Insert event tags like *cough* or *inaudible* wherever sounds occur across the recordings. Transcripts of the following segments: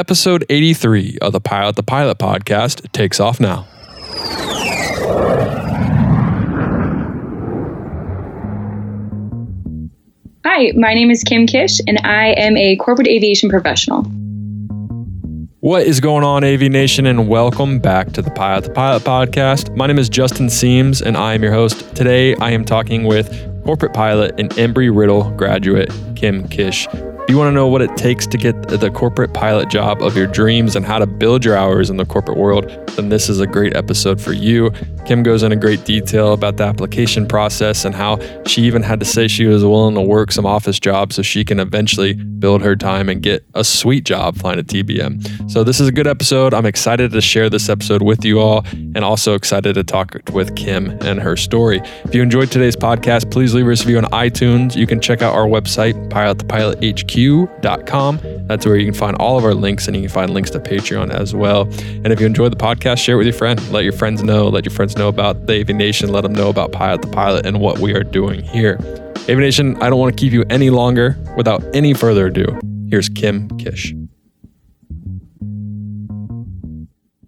Episode 83 of the Pilot the Pilot podcast takes off now. Hi, my name is Kim Kish, and I am a corporate aviation professional. What is going on, AV Nation, and welcome back to the Pilot the Pilot podcast. My name is Justin Seams, and I am your host. Today, I am talking with corporate pilot and Embry Riddle graduate Kim Kish. You want to know what it takes to get the corporate pilot job of your dreams and how to build your hours in the corporate world, then this is a great episode for you. Kim goes into great detail about the application process and how she even had to say she was willing to work some office jobs so she can eventually build her time and get a sweet job flying a TBM. So, this is a good episode. I'm excited to share this episode with you all and also excited to talk with Kim and her story. If you enjoyed today's podcast, please leave us a review on iTunes. You can check out our website, That's where you can find all of our links and you can find links to Patreon as well. And if you enjoyed the podcast, share it with your friend. Let your friends know. Let your friends know about the AV Nation. Let them know about Pilot the Pilot and what we are doing here. AV Nation, I don't want to keep you any longer. Without any further ado, here's Kim Kish.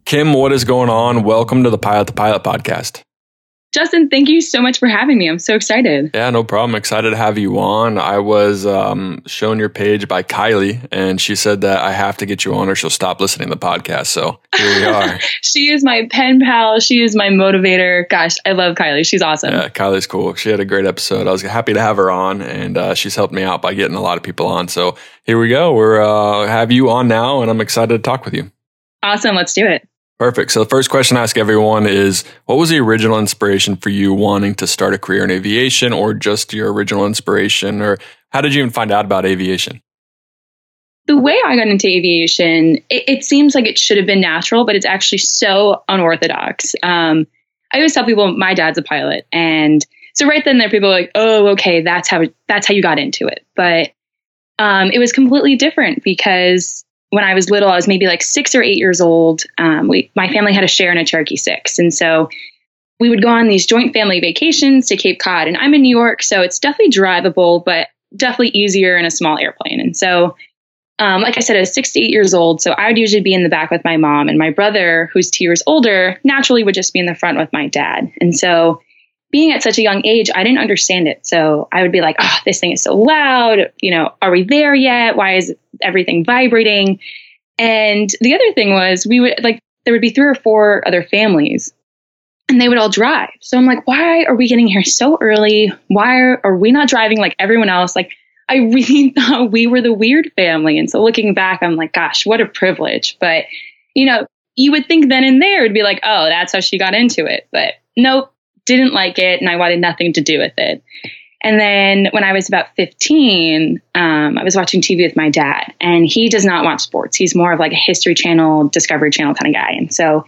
Kim, what is going on? Welcome to the Pilot the Pilot podcast. Justin, thank you so much for having me. I'm so excited. Yeah, no problem. Excited to have you on. I was um, shown your page by Kylie, and she said that I have to get you on or she'll stop listening to the podcast. So here we are. *laughs* she is my pen pal. She is my motivator. Gosh, I love Kylie. She's awesome. Yeah, Kylie's cool. She had a great episode. I was happy to have her on, and uh, she's helped me out by getting a lot of people on. So here we go. We're uh, have you on now, and I'm excited to talk with you. Awesome. Let's do it. Perfect. So the first question I ask everyone is what was the original inspiration for you wanting to start a career in aviation or just your original inspiration or how did you even find out about aviation? The way I got into aviation, it, it seems like it should have been natural, but it's actually so unorthodox. Um, I always tell people my dad's a pilot, and so right then there, people are like, "Oh, okay, that's how that's how you got into it." But um, it was completely different because when I was little, I was maybe like six or eight years old. Um, we, my family had a share in a Cherokee Six, and so we would go on these joint family vacations to Cape Cod. And I'm in New York, so it's definitely drivable, but definitely easier in a small airplane. And so, um, like I said, I was six to eight years old, so I would usually be in the back with my mom, and my brother, who's two years older, naturally would just be in the front with my dad. And so, being at such a young age, I didn't understand it. So I would be like, oh, this thing is so loud. You know, are we there yet? Why is everything vibrating? And the other thing was, we would like, there would be three or four other families and they would all drive. So I'm like, why are we getting here so early? Why are, are we not driving like everyone else? Like, I *laughs* really thought we were the weird family. And so looking back, I'm like, gosh, what a privilege. But, you know, you would think then and there it'd be like, oh, that's how she got into it. But nope, didn't like it and I wanted nothing to do with it. And then when I was about 15, um, I was watching TV with my dad, and he does not watch sports. He's more of like a History Channel, Discovery Channel kind of guy. And so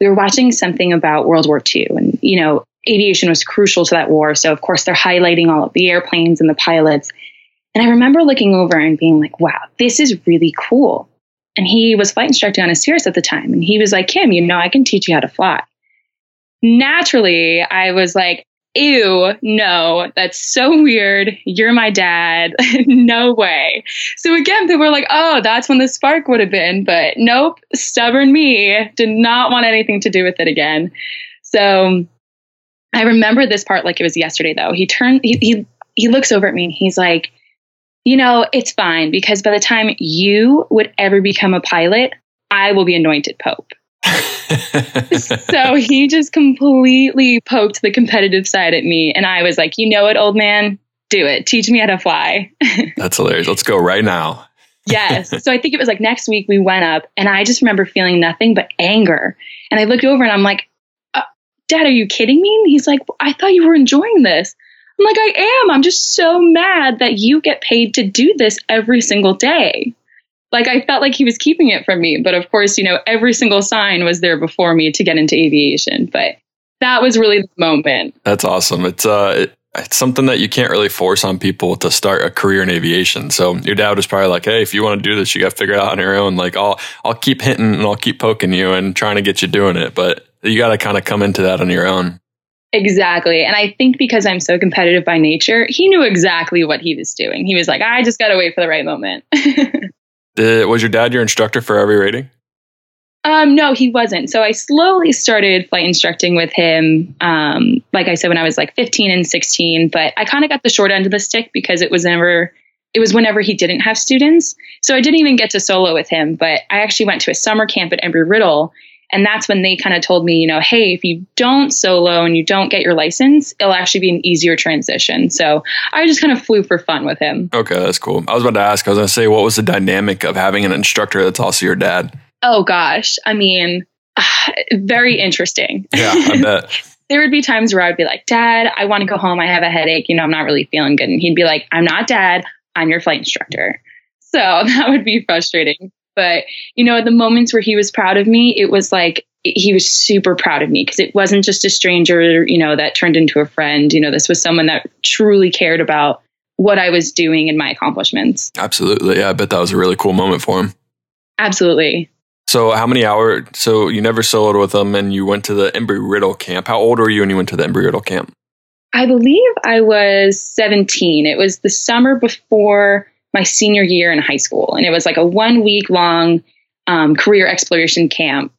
we were watching something about World War II, and you know, aviation was crucial to that war. So of course, they're highlighting all of the airplanes and the pilots. And I remember looking over and being like, "Wow, this is really cool." And he was flight instructing on a Cirrus at the time, and he was like, "Kim, you know, I can teach you how to fly." Naturally, I was like, ew, no, that's so weird. You're my dad. *laughs* no way. So again, people were like, oh, that's when the spark would have been. But nope, stubborn me did not want anything to do with it again. So I remember this part like it was yesterday, though. He turned, he, he, he looks over at me and he's like, you know, it's fine because by the time you would ever become a pilot, I will be anointed pope. *laughs* so he just completely poked the competitive side at me. And I was like, you know it, old man? Do it. Teach me how to fly. *laughs* That's hilarious. Let's go right now. yes. *laughs* So I think it was like next week we went up and I just remember feeling nothing but anger. And I looked over and I'm like, uh, Dad, are you kidding me? And he's like, I thought you were enjoying this. I'm like, I am. I'm just so mad that you get paid to do this every single day like I felt like he was keeping it from me. But of course, you know, every single sign was there before me to get into aviation. But that was really the moment. That's awesome. It's uh it's something that you can't really force on people to start a career in aviation. So your dad was probably like, "Hey, if you want to do this, you got to figure it out on your own. Like, I'll I'll keep hitting and I'll keep poking you and trying to get you doing it, but you got to kind of come into that on your own." Exactly. And I think because I'm so competitive by nature, he knew exactly what he was doing. He was like, "I just got to wait for the right moment." *laughs* Did, was your dad your instructor for every rating? Um, no, he wasn't. So I slowly started flight instructing with him. Um, like I said, when I was like 15 and 16, but I kind of got the short end of the stick because it was never, it was whenever he didn't have students. So I didn't even get to solo with him, but I actually went to a summer camp at Embry Riddle. And that's when they kind of told me, you know, hey, if you don't solo and you don't get your license, it'll actually be an easier transition. So I just kind of flew for fun with him. Okay, that's cool. I was about to ask, I was going to say, what was the dynamic of having an instructor that's also your dad? Oh gosh, I mean, *sighs* very interesting. Yeah, I *laughs* bet. there would be times where I'd be like, Dad, I want to go home. I have a headache. You know, I'm not really feeling good. And he'd be like, I'm not dad. I'm your flight instructor. So *laughs* that would be frustrating. But, you know, the moments where he was proud of me, it was like, he was super proud of me because it wasn't just a stranger, you know, that turned into a friend. You know, this was someone that truly cared about what I was doing and my accomplishments. Absolutely. Yeah, I bet that was a really cool moment for him. Absolutely. So how many hours? So you never soloed with them, and you went to the Embry Riddle camp. How old were you when you went to the Embry Riddle camp? I believe I was 17. It was the summer before my senior year in high school, and it was like a one week long um, career exploration camp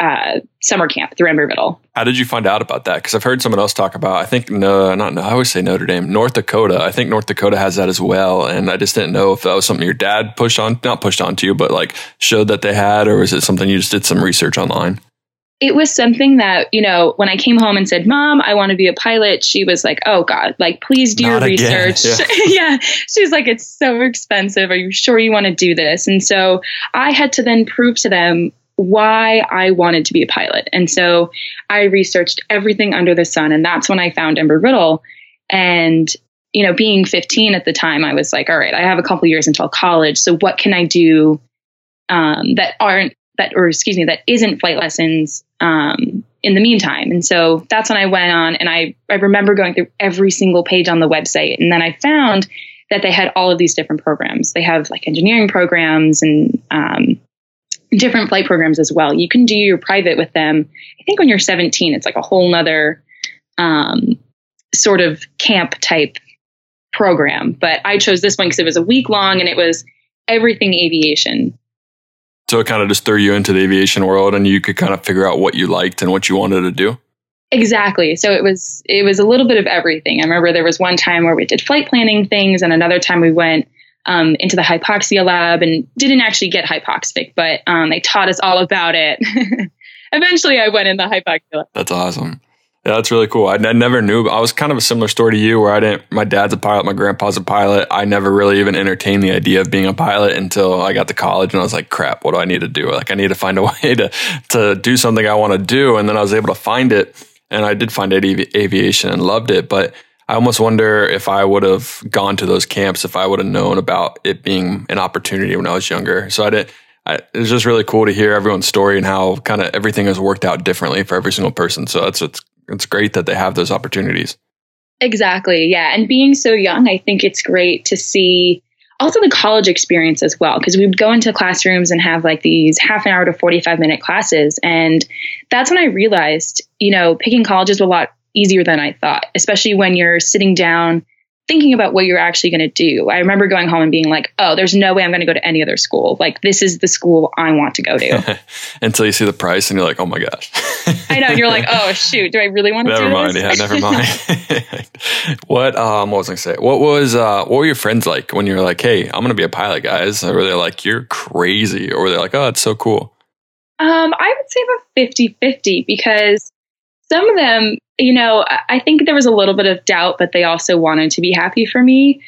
uh, summer camp through Embry Riddle. How did you find out about that? Because I've heard someone else talk about. I think no, not no. I always say Notre Dame, North Dakota. I think North Dakota has that as well, and I just didn't know if that was something your dad pushed on, not pushed onto you, but like showed that they had, or was it something you just did some research online? It was something that you know when I came home and said, "Mom, I want to be a pilot." She was like, "Oh God, like please do not your again. research." *laughs* Yeah. *laughs* yeah, she's like, "It's so expensive. Are you sure you want to do this?" And so I had to then prove to them why I wanted to be a pilot. And so I researched everything under the sun. And that's when I found Embry Riddle. And, you know, being 15 at the time, I was like, all right, I have a couple years until college. So what can I do um, that aren't, that, or excuse me, that isn't flight lessons um, in the meantime? And so that's when I went on and I, I remember going through every single page on the website. And then I found that they had all of these different programs. They have like engineering programs and um, different flight programs as well. You can do your private with them. I think when you're 17, it's like a whole nother um, sort of camp type program. But I chose this one because it was a week long and it was everything aviation. So it kind of just threw you into the aviation world and you could kind of figure out what you liked and what you wanted to do. Exactly. So it was it was a little bit of everything. I remember there was one time where we did flight planning things and another time we went um, into the hypoxia lab and didn't actually get hypoxic, but um, they taught us all about it. *laughs* Eventually, I went in the hypoxia lab. That's awesome. Yeah, that's really cool. I, I, never knew. I was kind of a similar story to you, where I didn't. My dad's a pilot. My grandpa's a pilot. I never really even entertained the idea of being a pilot until I got to college, and I was like, "Crap, what do I need to do? Like, I need to find a *laughs* way to to do something I want to do." And then I was able to find it, and I did find avi- aviation and loved it. But I almost wonder if I would have gone to those camps if I would have known about it being an opportunity when I was younger. So I did. I, it was just really cool to hear everyone's story and how kind of everything has worked out differently for every single person. So that's it's it's great that they have those opportunities. Exactly. Yeah, and being so young, I think it's great to see also the college experience as well because we would go into classrooms and have like these half an hour to 45 minute classes and that's when i realized you know picking college is a lot easier than I thought, especially when you're sitting down thinking about what you're actually going to do. I remember going home and being like, oh, there's no way I'm going to go to any other school. Like, this is the school I want to go to. *laughs* Until you see the price and you're like, oh my gosh. I know. You're like, oh, *laughs* shoot. Do I really want to never do mind. This? Yeah, never *laughs* mind. what, um, what was I going to say? What was, uh, what were your friends like when you were like, hey, I'm going to be a pilot, guys? Or were they like, you're crazy? Or were they like, oh, it's so cool? Um, I would say about 50 50 because some of them you know, I think there was a little bit of doubt, but they also wanted to be happy for me.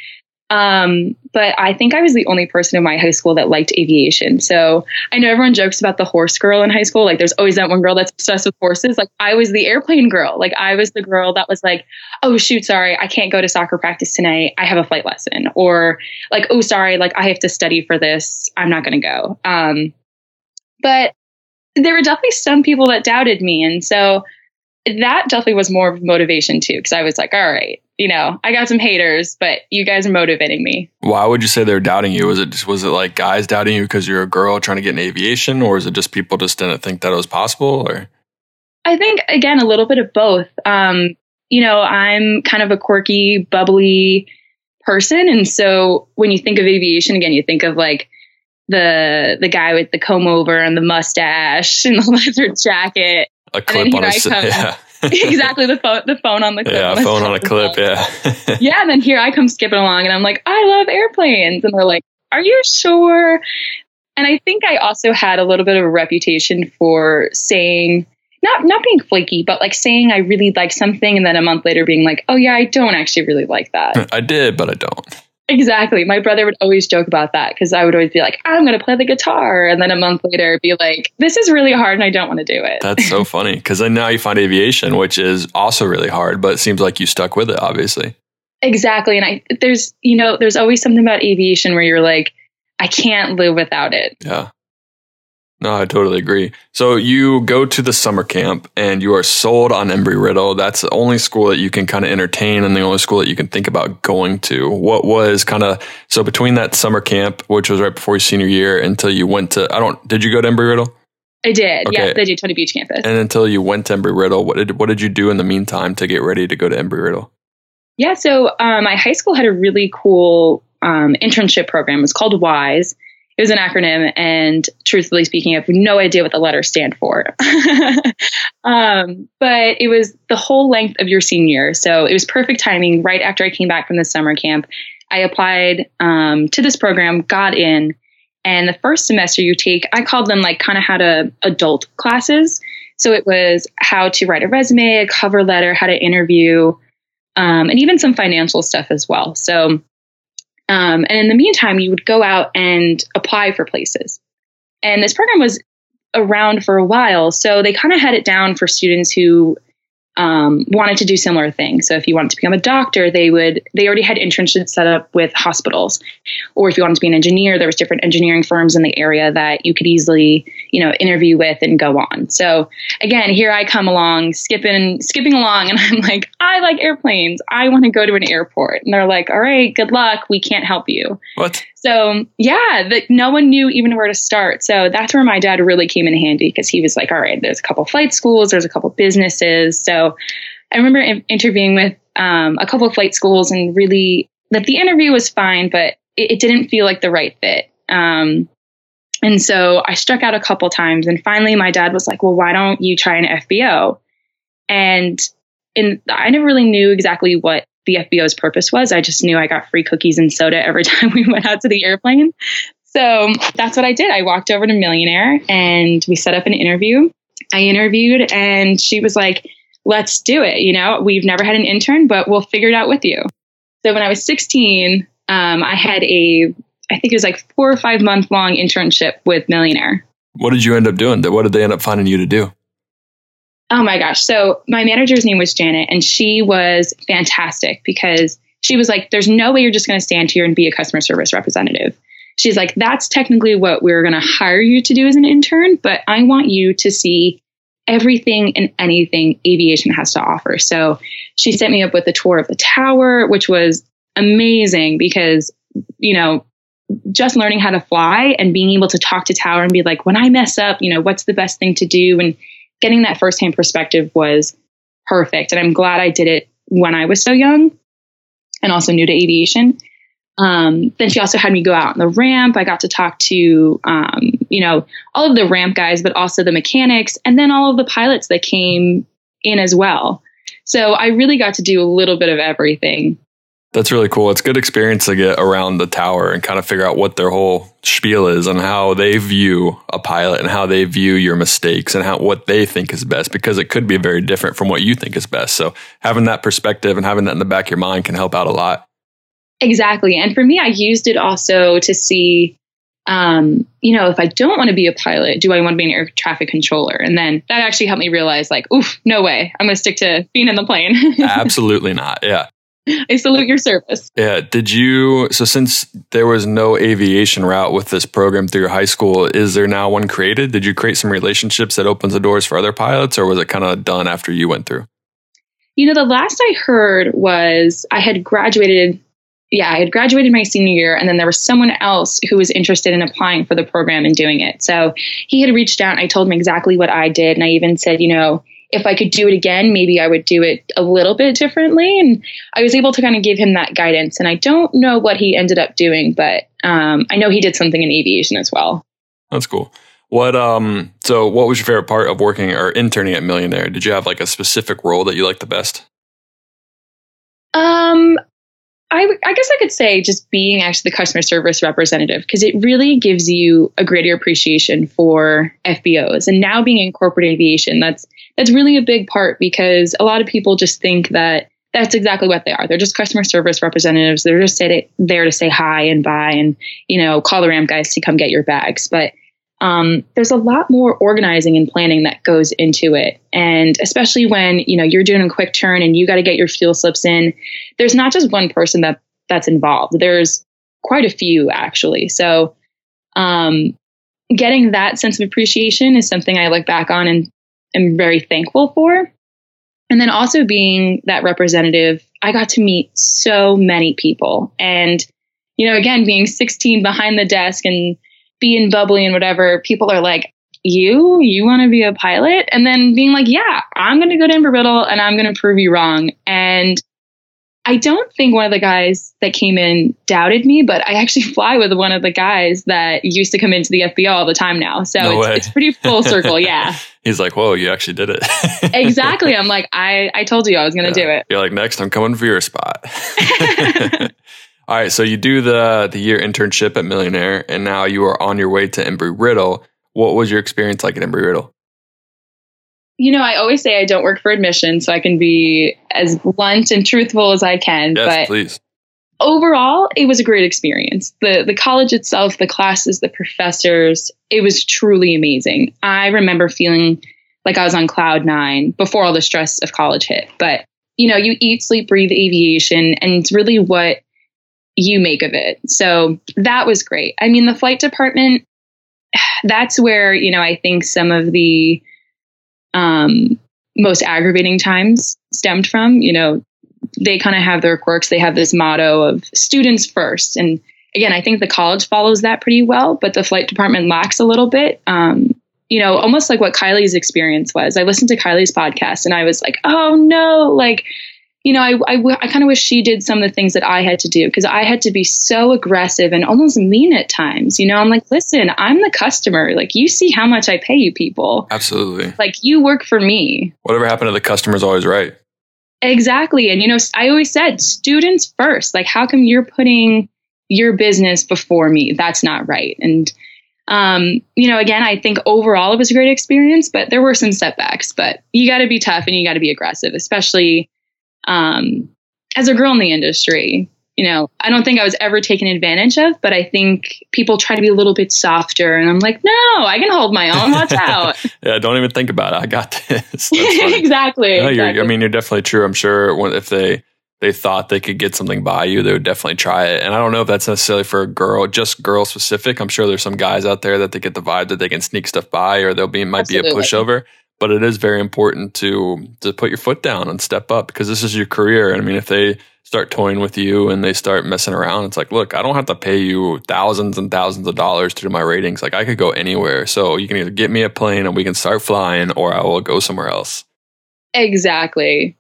Um, but I think I was the only person in my high school that liked aviation. So I know everyone jokes about the horse girl in high school. Like there's always that one girl that's obsessed with horses. Like I was the airplane girl. Like I was the girl that was like, oh shoot, sorry, I can't go to soccer practice tonight. I have a flight lesson. Or like, oh sorry, like I have to study for this. I'm not gonna go. Um, but there were definitely some people that doubted me. And so that definitely was more of motivation too, because I was like, all right, you know, I got some haters, but you guys are motivating me. Why would you say they're doubting you? Was it just, was it like guys doubting you because you're a girl trying to get in aviation, or is it just people just didn't think that it was possible? Or I think again a little bit of both. Um, you know, I'm kind of a quirky, bubbly person, and so when you think of aviation, again, you think of like the the guy with the comb over and the mustache *laughs* and the leather jacket. A clip on a yeah. *laughs* exactly the phone the phone on the clip. Yeah, phone on a clip, *laughs* yeah. *laughs* yeah, and then here I come skipping along and I'm like, I love airplanes. And they're like, Are you sure? And I think I also had a little bit of a reputation for saying not not being flaky, but like saying I really like something and then a month later being like, oh yeah, I don't actually really like that. I did, but I don't. Exactly. My brother would always joke about that because I would always be like, I'm going to play the guitar. And then a month later, be like, this is really hard and I don't want to do it. That's so *laughs* funny because then now you find aviation, which is also really hard, but it seems like you stuck with it, obviously. Exactly. And I, there's, you know, there's always something about aviation where you're like, I can't live without it. Yeah. No, I totally agree. So you go to the summer camp and you are sold on Embry Riddle. That's the only school that you can kind of entertain and the only school that you can think about going to. What was kind of so between that summer camp, which was right before your senior year, until you went to I don't did you go to Embry Riddle? I did. Okay. Yes, the Daytona Beach campus. And until you went to Embry Riddle, what did what did you do in the meantime to get ready to go to Embry Riddle? Yeah, so um, my high school had a really cool um, internship program. It was called WISE it was an acronym, and truthfully speaking, I have no idea what the letters stand for. *laughs* um, but it was the whole length of your senior. So it was perfect timing. Right after I came back from the summer camp, I applied um, to this program, got in, and the first semester you take, I called them like kind of how to adult classes. So it was how to write a resume, a cover letter, how to interview, um, and even some financial stuff as well. So um, and in the meantime, you would go out and apply for places. And this program was around for a while. So they kind of had it down for students who um, wanted to do similar things. So if you wanted to become a doctor, they would they already had internships set up with hospitals. Or if you wanted to be an engineer, there was different engineering firms in the area that you could easily, you know, interview with and go on. So again, here I come along, skipping skipping along, and *laughs* I'm like, I like airplanes. I want to go to an airport. And they're like, All right, good luck. We can't help you. What? So yeah, that no one knew even where to start. So that's where my dad really came in handy because he was like, all right, there's a couple flight schools, there's a couple businesses. So I remember in- interviewing with um, a couple of flight schools and really that the interview was fine, but it, it didn't feel like the right fit. Um, and so I struck out a couple times, and finally my dad was like, well, why don't you try an FBO? And in, I never really knew exactly what the FBO's purpose was. I just knew I got free cookies and soda every *laughs* time we went out to the airplane. So that's what I did. I walked over to Million Air and we set up an interview. I interviewed and she was like, let's do it. You know, we've never had an intern, but we'll figure it out with you. So when I was 16, um, I had a, I think it was like four or five month long internship with Million Air. What did you end up doing? What did they end up finding you to do? Oh my gosh. So my manager's name was Janet, and she was fantastic because she was like, there's no way you're just going to stand here and be a customer service representative. She's like, that's technically what we're going to hire you to do as an intern, but I want you to see everything and anything aviation has to offer. So she set me up with a tour of the tower, which was amazing because, you know, just learning how to fly and being able to talk to tower and be like, when I mess up, you know, what's the best thing to do? And getting that firsthand perspective was perfect. And I'm glad I did it when I was so young and also new to aviation. Um, then she also had me go out on the ramp. I got to talk to, um, you know, all of the ramp guys, but also the mechanics, and then all of the pilots that came in as well. So I really got to do a little bit of everything. That's really cool. It's good experience to get around the tower and kind of figure out what their whole spiel is and how they view a pilot and how they view your mistakes and how what they think is best because it could be very different from what you think is best. So having that perspective and having that in the back of your mind can help out a lot. Exactly. And for me, I used it also to see, um, you know, if I don't want to be a pilot, do I want to be an air traffic controller? And then that actually helped me realize, like, oof, no way. I'm going to stick to being in the plane. *laughs* Absolutely not. Yeah. I salute your service. Yeah. Did you, so since there was no aviation route with this program through your high school, is there now one created? Did you create some relationships that opens the doors for other pilots or was it kind of done after you went through? You know, the last I heard was I had graduated. Yeah, I had graduated my senior year, and then there was someone else who was interested in applying for the program and doing it. So he had reached out, and I told him exactly what I did. And I even said, you know, if I could do it again, maybe I would do it a little bit differently. And I was able to kind of give him that guidance. And I don't know what he ended up doing, but um, I know he did something in aviation as well. That's cool. What um so what was your favorite part of working or interning at Million Air? Did you have like a specific role that you liked the best? Um I, I guess I could say just being actually the customer service representative because it really gives you a greater appreciation for FBOs. And now being in corporate aviation, that's that's really a big part because a lot of people just think that that's exactly what they are. They're just customer service representatives. They're just there to say hi and bye and you know call the ramp guys to come get your bags. But um, there's a lot more organizing and planning that goes into it. And especially when you know you're doing a quick turn and you got to get your fuel slips in there's not just one person that that's involved. There's quite a few actually. So um, getting that sense of appreciation is something i look back on and am very thankful for. And then also being that representative i got to meet so many people. And you know again being 16 behind the desk and being bubbly and whatever, people are like, you, you want to be a pilot? And then being like, yeah, I'm going to go to Embry-Riddle and I'm going to prove you wrong. And I don't think one of the guys that came in doubted me, but I actually *laughs* fly with one of the guys that used to come into the FBO all the time now. So no it's, it's, pretty full *laughs* circle. Yeah. He's like, whoa, you actually did it. *laughs* exactly. I'm like, I, I told you I was going to yeah. do it. You're like, next, I'm coming for your spot. All right, so you do the the year internship at Million Air, and now you are on your way to Embry Riddle. What was your experience like at Embry Riddle? You know, I always say I don't work for admission, so I can be as blunt and truthful as I can. Yes, but please. Overall, it was a great experience. the The college itself, the classes, the professors, it was truly amazing. I remember feeling like I was on cloud nine before all the stress of college hit. But you know, you eat, sleep, breathe aviation, and it's really what you make of it. So that was great. I mean, the flight department, *sighs* that's where, you know, I think some of the um, most aggravating times stemmed from. You know, they kind of have their quirks. They have this motto of students first. And again, I think the college follows that pretty well, but the flight department lacks a little bit. Um, you know, almost like what Kylie's experience was. I listened to Kylie's podcast and I was like, oh no, like you know, I, I, I kind of wish she did some of the things that I had to do because I had to be so aggressive and almost mean at times. You know, I'm like, listen, I'm the customer. Like, you see how much I pay you people. Absolutely. Like, you work for me. Whatever happened to the customer's always right. Exactly. And, you know, I always said students first. Like, how come you're putting your business before me? That's not right. And, um, you know, again, I think overall it was a great experience, but there were some setbacks. But you got to be tough and you got to be aggressive, especially um, as a girl in the industry, you know, I don't think I was ever taken advantage of, but I think people try to be a little bit softer. And I'm like, no, I can hold my own. Watch *laughs* out. yeah, don't even think about it. I got this. *laughs* *laughs* exactly. No, exactly. I mean, you're definitely true. I'm sure if they they thought they could get something by you, they would definitely try it. And I don't know if that's necessarily for a girl, just girl specific. I'm sure there's some guys out there that they get the vibe that they can sneak stuff by, or there'll be might Absolutely. be a pushover but it is very important to to put your foot down and step up because this is your career. And I mean, if they start toying with you and they start messing around, it's like, look, I don't have to pay you thousands and thousands of dollars to do my ratings. Like I could go anywhere. So you can either get me a plane and we can start flying, or I will go somewhere else. Exactly.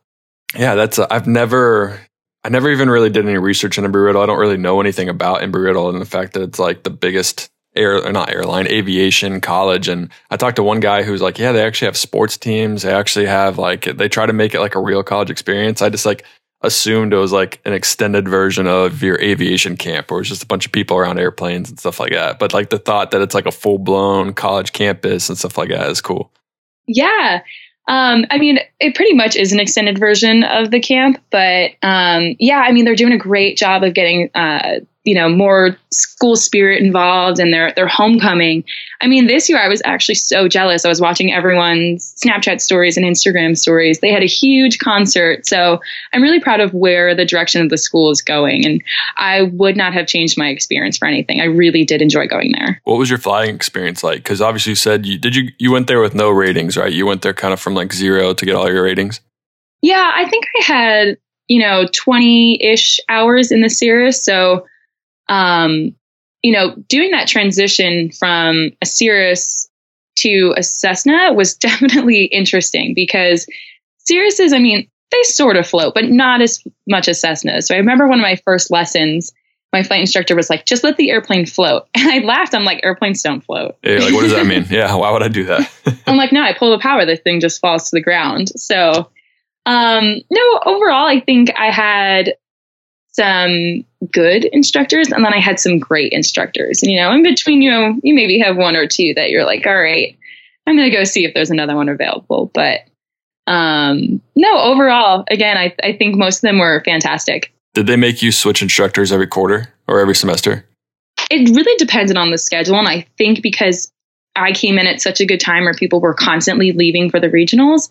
Yeah, that's. Uh, I've never. I never even really did any research in Embry Riddle. I don't really know anything about Embry Riddle and the fact that it's like the biggest air not airline aviation college. And i talked to one guy who's like yeah they actually have sports teams. They actually have like they try to make it like a real college experience. I just like assumed it was like an extended version of your aviation camp where it's just a bunch of people around airplanes and stuff like that. But like the thought that it's like a full-blown college campus and stuff like that is cool. Yeah. Um, I mean, it pretty much is an extended version of the camp, but um, yeah, I mean, they're doing a great job of getting uh, you know more school spirit involved and their their homecoming. I mean this year i was actually so jealous. I was watching everyone's snapchat stories and instagram stories. They had a huge concert. So i'm really proud of where the direction of the school is going. And i would not have changed my experience for anything. I really did enjoy going there. What was your flying experience like? Because obviously you said you did you you went there with no ratings right? You went there kind of from like zero to get all your ratings? Yeah i think i had you know 20-ish hours in the cirrus. So um, you know, doing that transition from a Cirrus to a Cessna was *laughs* definitely interesting because Cirruses, I mean, they sort of float, but not as much as Cessnas. So I remember one of my first lessons my flight instructor was like, just let the airplane float. *laughs* And I laughed. I'm like, airplanes don't float. Yeah, like, what does that mean? yeah, why would I do that? *laughs* I'm like, no, I pull the power, the thing just falls to the ground. So, um, no, overall, I think I had some good instructors and then I had some great instructors. And, you know, in between, you know, you maybe have one or two that you're like, all right, I'm going to go see if there's another one available. But um, no, overall, again, I, I think most of them were fantastic. Did they make you switch instructors every quarter or every semester? It really depended on the schedule. And I think because I came in at such a good time where people were constantly leaving for the regionals,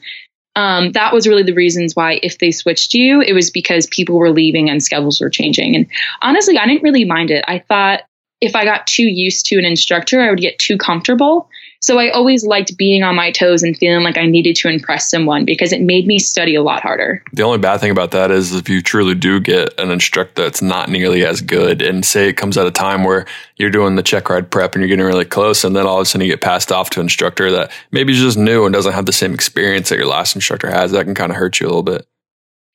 um, that was really the reasons why if they switched you, it was because people were leaving and schedules were changing. And honestly, I didn't really mind it. I thought if I got too used to an instructor, I would get too comfortable. So I always liked being on my toes and feeling like I needed to impress someone because it made me study a lot harder. The only bad thing about that is if you truly do get an instructor that's not nearly as good, and say it comes at a time where you're doing the check ride prep and you're getting really close, and then all of a sudden you get passed off to an instructor that maybe is just new and doesn't have the same experience that your last instructor has, that can kind of hurt you a little bit.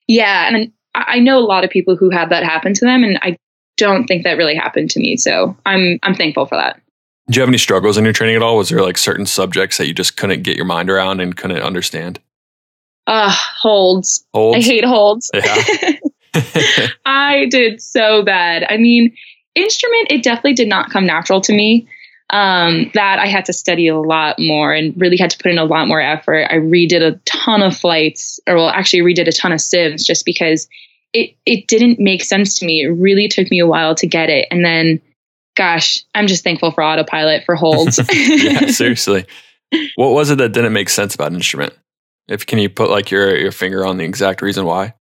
Yeah, and I know a lot of people who have that happen to them, and I don't think that really happened to me. So I'm I'm thankful for that. Did you have any struggles in your training at all? Was there like certain subjects that you just couldn't get your mind around and couldn't understand? Uh, holds. Holds. I hate holds. Yeah. *laughs* *laughs* I did so bad. I mean, instrument, it definitely did not come natural to me. Um, that I had to study a lot more and really had to put in a lot more effort. I redid a ton of flights, or well, actually redid a ton of sims just because it it didn't make sense to me. It really took me a while to get it. And then gosh, I'm just thankful for autopilot for holds. *laughs* yeah, seriously. What was it that didn't make sense about an instrument? If can you put like your your finger on the exact reason why?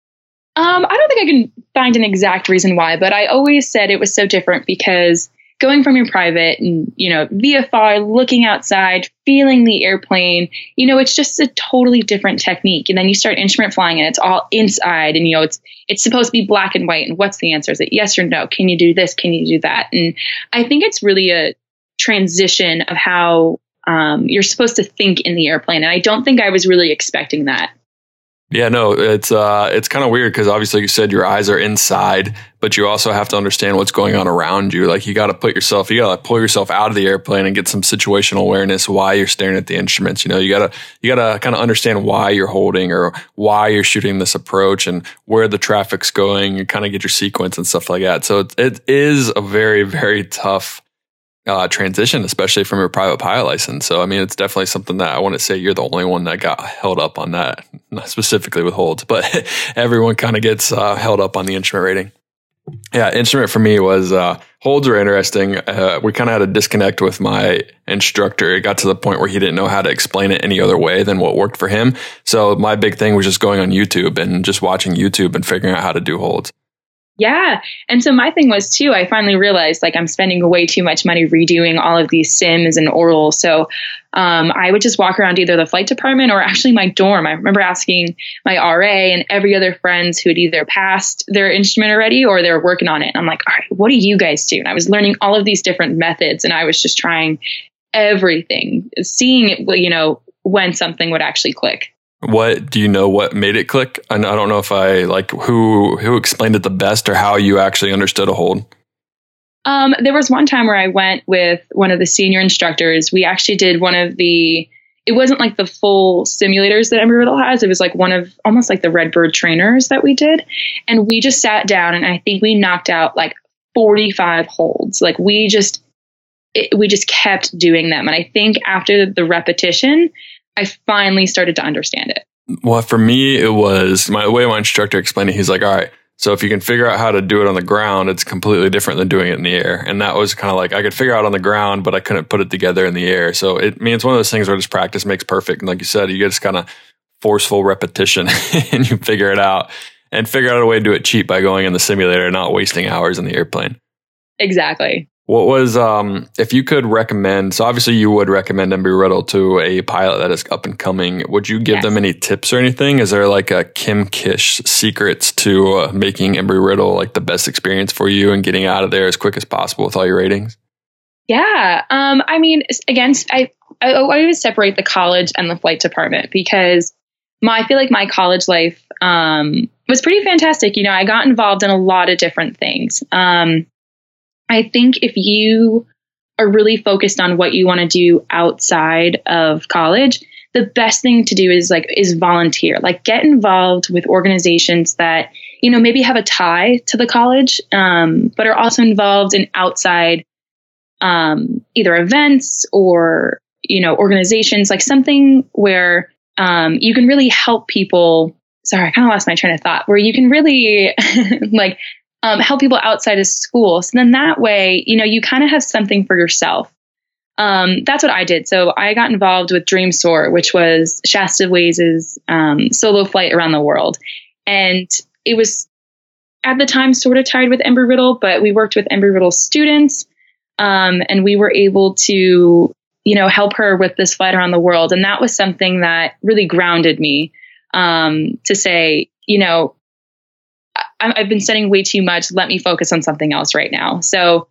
Um, I don't think I can find an exact reason why, but I always said it was so different because going from your private and you know VFR, looking outside, feeling the airplane, you know, it's just a totally different technique. And then you start instrument flying, and it's all inside, and you know, it's it's supposed to be black and white. And what's the answer? Is it yes or no? Can you do this? Can you do that? And I think it's really a transition of how um, you're supposed to think in the airplane, and I don't think I was really expecting that. Yeah, no, it's uh, it's kind of weird because obviously you said your eyes are inside, but you also have to understand what's going on around you. Like you got to put yourself, you got to pull yourself out of the airplane and get some situational awareness why you're staring at the instruments. You know, you gotta you gotta kind of understand why you're holding or why you're shooting this approach and where the traffic's going and kind of get your sequence and stuff like that. So it, it is a very very tough uh, transition, especially from your private pilot license. So, I mean, it's definitely something that I want to say you're the only one that got held up on that, not specifically with holds, but *laughs* everyone kind of gets uh, held up on the instrument rating. Yeah, instrument for me was uh, holds are interesting. Uh, we kind of had a disconnect with my instructor. It got to the point where he didn't know how to explain it any other way than what worked for him. So my big thing was just going on YouTube and just watching YouTube and figuring out how to do holds. Yeah. And so my thing was too, I finally realized like I'm spending way too much money redoing all of these sims and oral. So um, I would just walk around either the flight department or *laughs* actually my dorm. I remember asking my RA and every other friends who had either passed their instrument already or they were working on it. And I'm like, all right, what do you guys do? And I was learning all of these different methods and I was just trying everything, seeing, it, you know, when something would actually click. What do you know? What made it click? And I don't know if I like who who explained it the best or how you actually understood a hold. Um, there was one time where I went with one of the senior instructors. We actually did one of the. It wasn't like the full simulators that Embry Riddle has. It was like one of almost like the Redbird trainers that we did, and we just sat down and I think we knocked out like forty five holds. Like we just it, we just kept doing them, and I think after the repetition, I finally started to understand it. Well, for me, it was my way my instructor explained it. He's like, all right, so if you can figure out how to do it on the ground, it's completely different than doing it in the air. And that was kind of like I could figure out on the ground, but I couldn't put it together in the air. So it I mean it's one of those things where just practice makes perfect. And like you said, you get just kind of forceful repetition *laughs* and you figure it out and figure out a way to do it cheap by going in the simulator and not wasting hours in the airplane. Exactly. What was um if you could recommend so obviously you would recommend Embry Riddle to a pilot that is up and coming. Would you give yes. them any tips or anything? Is there like a Kim Kish secrets to uh, making Embry Riddle like the best experience for you and getting out of there as quick as possible with all your ratings? Yeah. Um I mean again I I always separate the college and the flight department because my I feel like my college life um was pretty fantastic. You know, I got involved in a lot of different things. Um I think if you are really focused on what you want to do outside of college, the best thing to do is like is volunteer. Like get involved with organizations that you know maybe have a tie to the college, um, but are also involved in outside um, either events or you know organizations, like something where um, you can really help people. Sorry, I kind of lost my train of thought. Where you can really *laughs* like um, help people outside of school. So then that way, you know, you kind of have something for yourself. Um, that's what I did. So I got involved with Dream Soar, which was Shaesta Waiz' um, solo flight around the world. And it was at the time sort of tied with Embry Riddle, but we worked with Embry Riddle students. Um, and we were able to, you know, help her with this flight around the world. And that was something that really grounded me um, to say, you know, I, I've been studying way too much. Let me focus on something else right now. So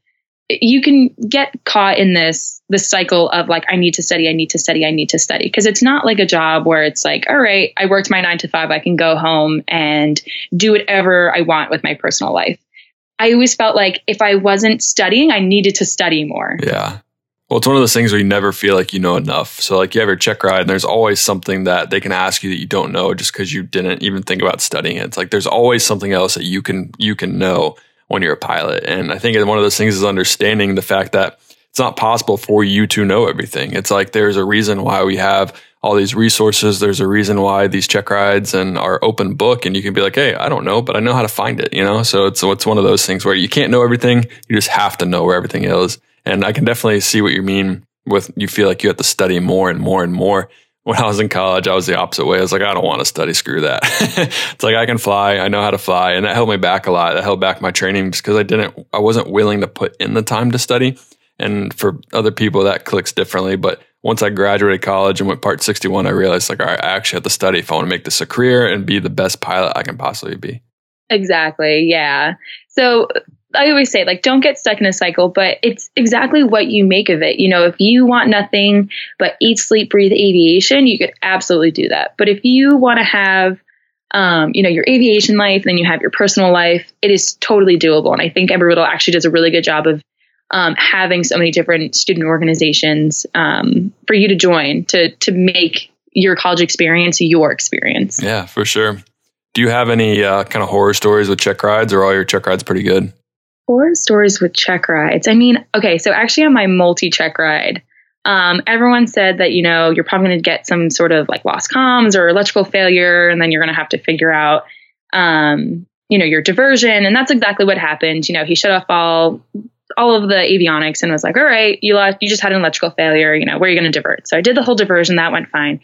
you can get caught in this this cycle of like I need to study, I need to study, I need to study because it's not like a job where it's like all right, I worked my 9 to 5, I can go home and do whatever I want with my personal life. I always felt like if I wasn't studying, I needed to study more. Yeah. Well, it's one of those things where you never feel like you know enough. So, like, you have your check ride, and there's always something that they can ask you that you don't know just because you didn't even think about studying it. It's like there's always something else that you can you can know when you're a pilot. And I think one of those things is understanding the fact that it's not possible for you to know everything. It's like there's a reason why we have all these resources. There's a reason why these check rides and are open book, and you can be like, "Hey, I don't know, but I know how to find it." You know, so it's it's one of those things where you can't know everything. You just have to know where everything is. And I can definitely see what you mean with you feel like you have to study more and more and more. When I was in college, I was the opposite way. I was like, I don't want to study. Screw that. *laughs* it's like I can fly. I know how to fly, and that held me back a lot. That held back my training because I didn't. I wasn't willing to put in the time to study. And for other people, that clicks differently. But once I graduated college and went part 61, I realized like, all right, I actually have to study if I want to make this a career and be the best pilot I can possibly be. Exactly. Yeah. So I always say, like, don't get stuck in a cycle, but it's exactly what you make of it. You know, if you want nothing but eat, sleep, breathe aviation, you could absolutely do that. But if you want to have, um, you know, your aviation life, then you have your personal life, it is totally doable. And I think Embry Riddle actually does a really good job of um, having so many different student organizations um, for you to join to to make your college experience your experience. Yeah, for sure. Do you have any uh, kind of horror stories with check rides, or all your check rides pretty good? Horror stories with check rides. I mean, okay, so actually on my multi check ride, um, everyone said that you know you're probably going to get some sort of like lost comms or electrical failure, and then you're going to have to figure out, um, you know, your diversion, and that's exactly what happened. You know, he shut off all all of the avionics and was like, "All right, you lost, you just had an electrical failure. You know, where are you going to divert?" So I did the whole diversion. That went fine.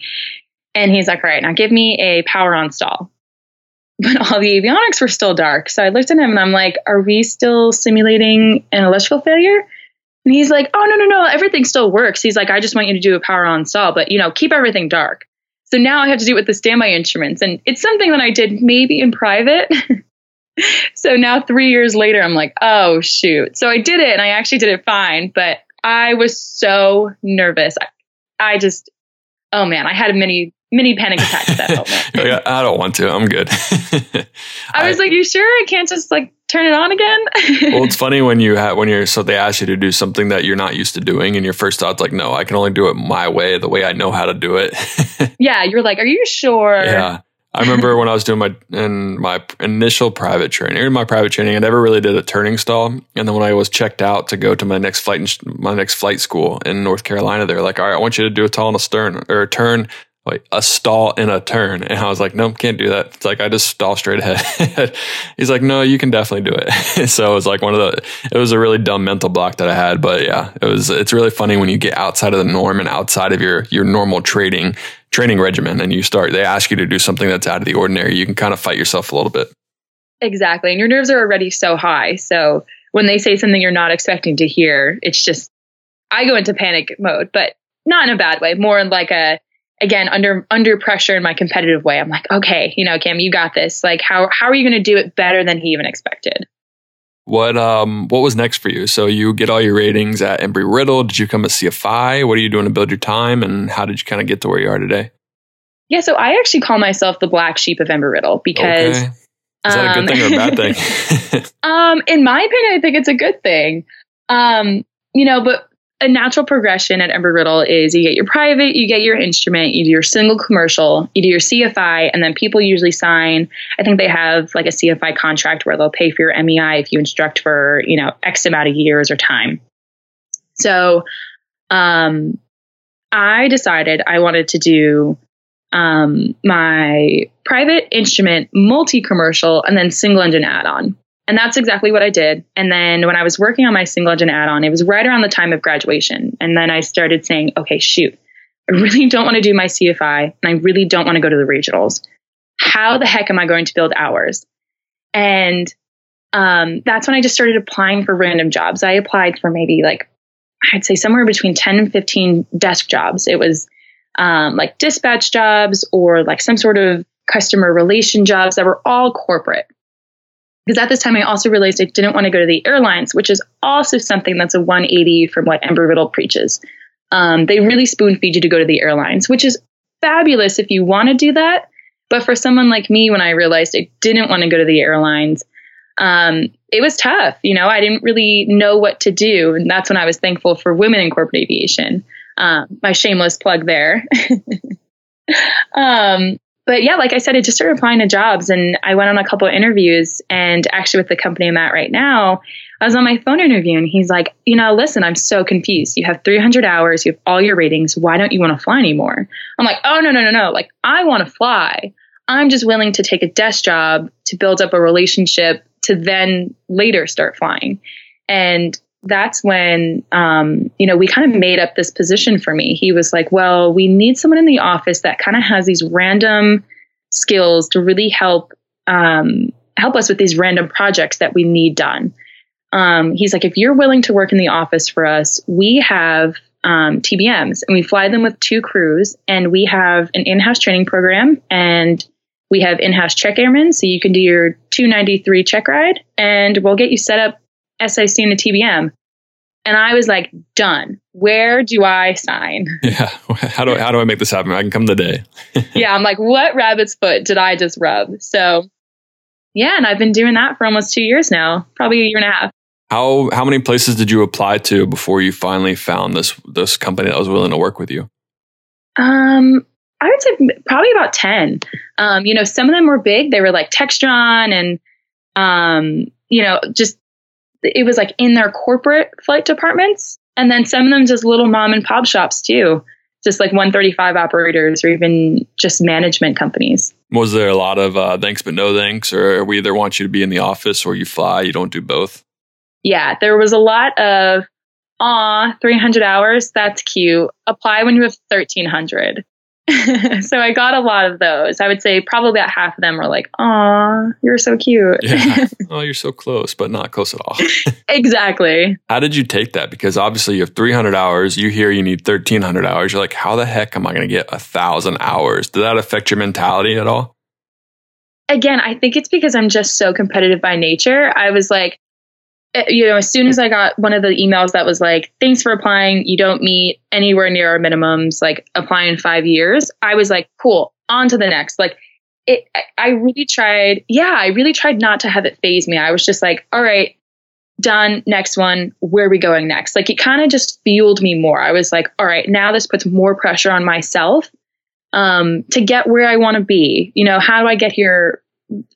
And he's like, "All right, now give me a power on stall." But all the avionics were still dark. So I looked at him and I'm like, are we still simulating an electrical failure? And he's like, oh, no, no, no, everything still works. He's like, I just want you to do a power on stall, but, you know, keep everything dark. So now I have to do it with the standby instruments. And it's something that I did maybe in private. *laughs* so now three years later, I'm like, oh, shoot. So I did it and I actually did it fine, but I was so nervous. I, I just, oh man, I had a mini panic attack at that *laughs* moment. I don't want to. I'm good. I was like, "You sure I can't just like turn it on again?" *laughs* well, it's funny when you have when you're so they ask you to do something that you're not used to doing, and your first thought's like, "No, I can only do it my way, the way I know how to do it." *laughs* yeah, you're like, "Are you sure?" Yeah. I remember when I was doing my in my initial private training, in my private training, I never really did a turning stall. And then when I was checked out to go to my next flight, my next flight school in North Carolina, they're like, "All right, I want you to do a tall and a stern or a turn like a stall in a turn. And I was like, nope, can't do that. It's like, I just stall straight ahead. *laughs* He's like, no, you can definitely do it. *laughs* so it was like one of the, it was a really dumb mental block that I had. But yeah, it was, it's really funny when you get outside of the norm and outside of your, your normal trading, training regimen and you start, they ask you to do something that's out of the ordinary. You can kind of fight yourself a little bit. Exactly. And your nerves are already so high. So when they say something you're not expecting to hear, it's just, I go into panic mode, but not in a bad way, more in like a, again under under pressure in my competitive way. I'm like okay you know Kim you got this. Like how how are you going to do it better than he even expected? What um what was next for you? So you get all your ratings at embry riddle. Did you come to cfi what are you doing to build your time and how did you kind of get to where you are today? Yeah so i actually call myself the black sheep of embry riddle because okay. is that a good thing or a bad thing? *laughs* um in my opinion i think it's a good thing. Um, you know, but a natural progression at Embry Riddle is you get your private, you get your instrument, you do your single commercial, you do your CFI, and then people usually sign. I think they have like a CFI contract where they'll pay for your MEI if you instruct for you know X amount of years or time. So, um, I decided I wanted to do um, my private instrument, multi commercial, and then single engine add on. And that's exactly what I did. And then when I was working on my single engine add on, it was right around the time of graduation. And then I started saying, okay, shoot, I really *laughs* don't want to do my CFI and I really don't want to go to the regionals. How the heck am I going to build hours? And um, that's when I just started applying for random jobs. I applied for maybe like, I'd say somewhere between 10 and 15 desk jobs. It was um, like dispatch jobs or like some sort of customer relation jobs that were all corporate. Because at this time, I also realized I didn't want to go to the airlines, which is also something that's a 180 from what Embry Riddle preaches. Um, they really spoon feed you to go to the airlines, which is fabulous if you want to do that. But for someone like me, when I realized I didn't want to go to the airlines, um, it was tough. You know, I didn't really know what to do. And that's when I was thankful for women in corporate aviation. Um, my shameless plug there. *laughs* um, but yeah, like I said, I just started applying to jobs and I went on a couple of interviews. And actually, with the company I'm at right now, I was on my phone interview and he's like, you know, listen, I'm so confused. You have 300 hours, you have all your ratings. Why don't you want to fly anymore? I'm like, oh, no, no, no, no. Like, I want to fly. I'm just willing to take a desk job to build up a relationship to then later start flying. And that's when um, you know we kind of made up this position for me. He was like well we need someone in the office that kind of has these random skills to really help um, help us with these random projects that we need done. Um, he's like if you're willing to work in the office for us we have um, tbms and we fly them with two crews and we have an in-house training program and we have in-house check airmen. So you can do your 293 check ride and we'll get you set up SIC and a TBM. And I was like, done. Where do I sign? *laughs* Yeah. *laughs* How do, I, how do I make this happen? I can come today. *laughs* yeah. I'm like, what rabbit's foot did I just rub? So, yeah. And I've been doing that for almost two years now, probably a year and a half. How, how many places did you apply to before you finally found this, this company that was willing to work with you? Um, I would say probably about 10. Um, you know, some of them were big. They were like Textron and, um, you know, just it was like in their corporate flight departments. And then some of them just little mom and pop shops too, just like 135 operators or even just management companies. Was there a lot of uh, thanks but no thanks, or we either want you to be in the office or you fly, you don't do both? Yeah, there was a lot of, ah, 300 hours, that's cute. Apply when you have 1300. *laughs* so I got a lot of those. I would say probably about half of them were like, "Aw, you're so cute." yeah. *laughs* Oh, you're so close, but not close at all. *laughs* exactly. How did you take that? Because obviously you have 300 hours. You hear you need 1,300 hours. You're like, how the heck am I going to get a thousand hours? Did that affect your mentality at all? Again, I think it's because I'm just so competitive by nature. I was like, you know, as soon as I got one of the emails that was like, thanks for applying, you don't meet anywhere near our minimums, like apply in five years, I was like, cool, on to the next. Like, it, I really tried, yeah, I really tried not to have it phase me. I was just like, all right, done, next one, where are we going next? Like, it kind of just fueled me more. I was like, all right, now this puts more pressure on myself um, to get where I want to be. You know, how do I get here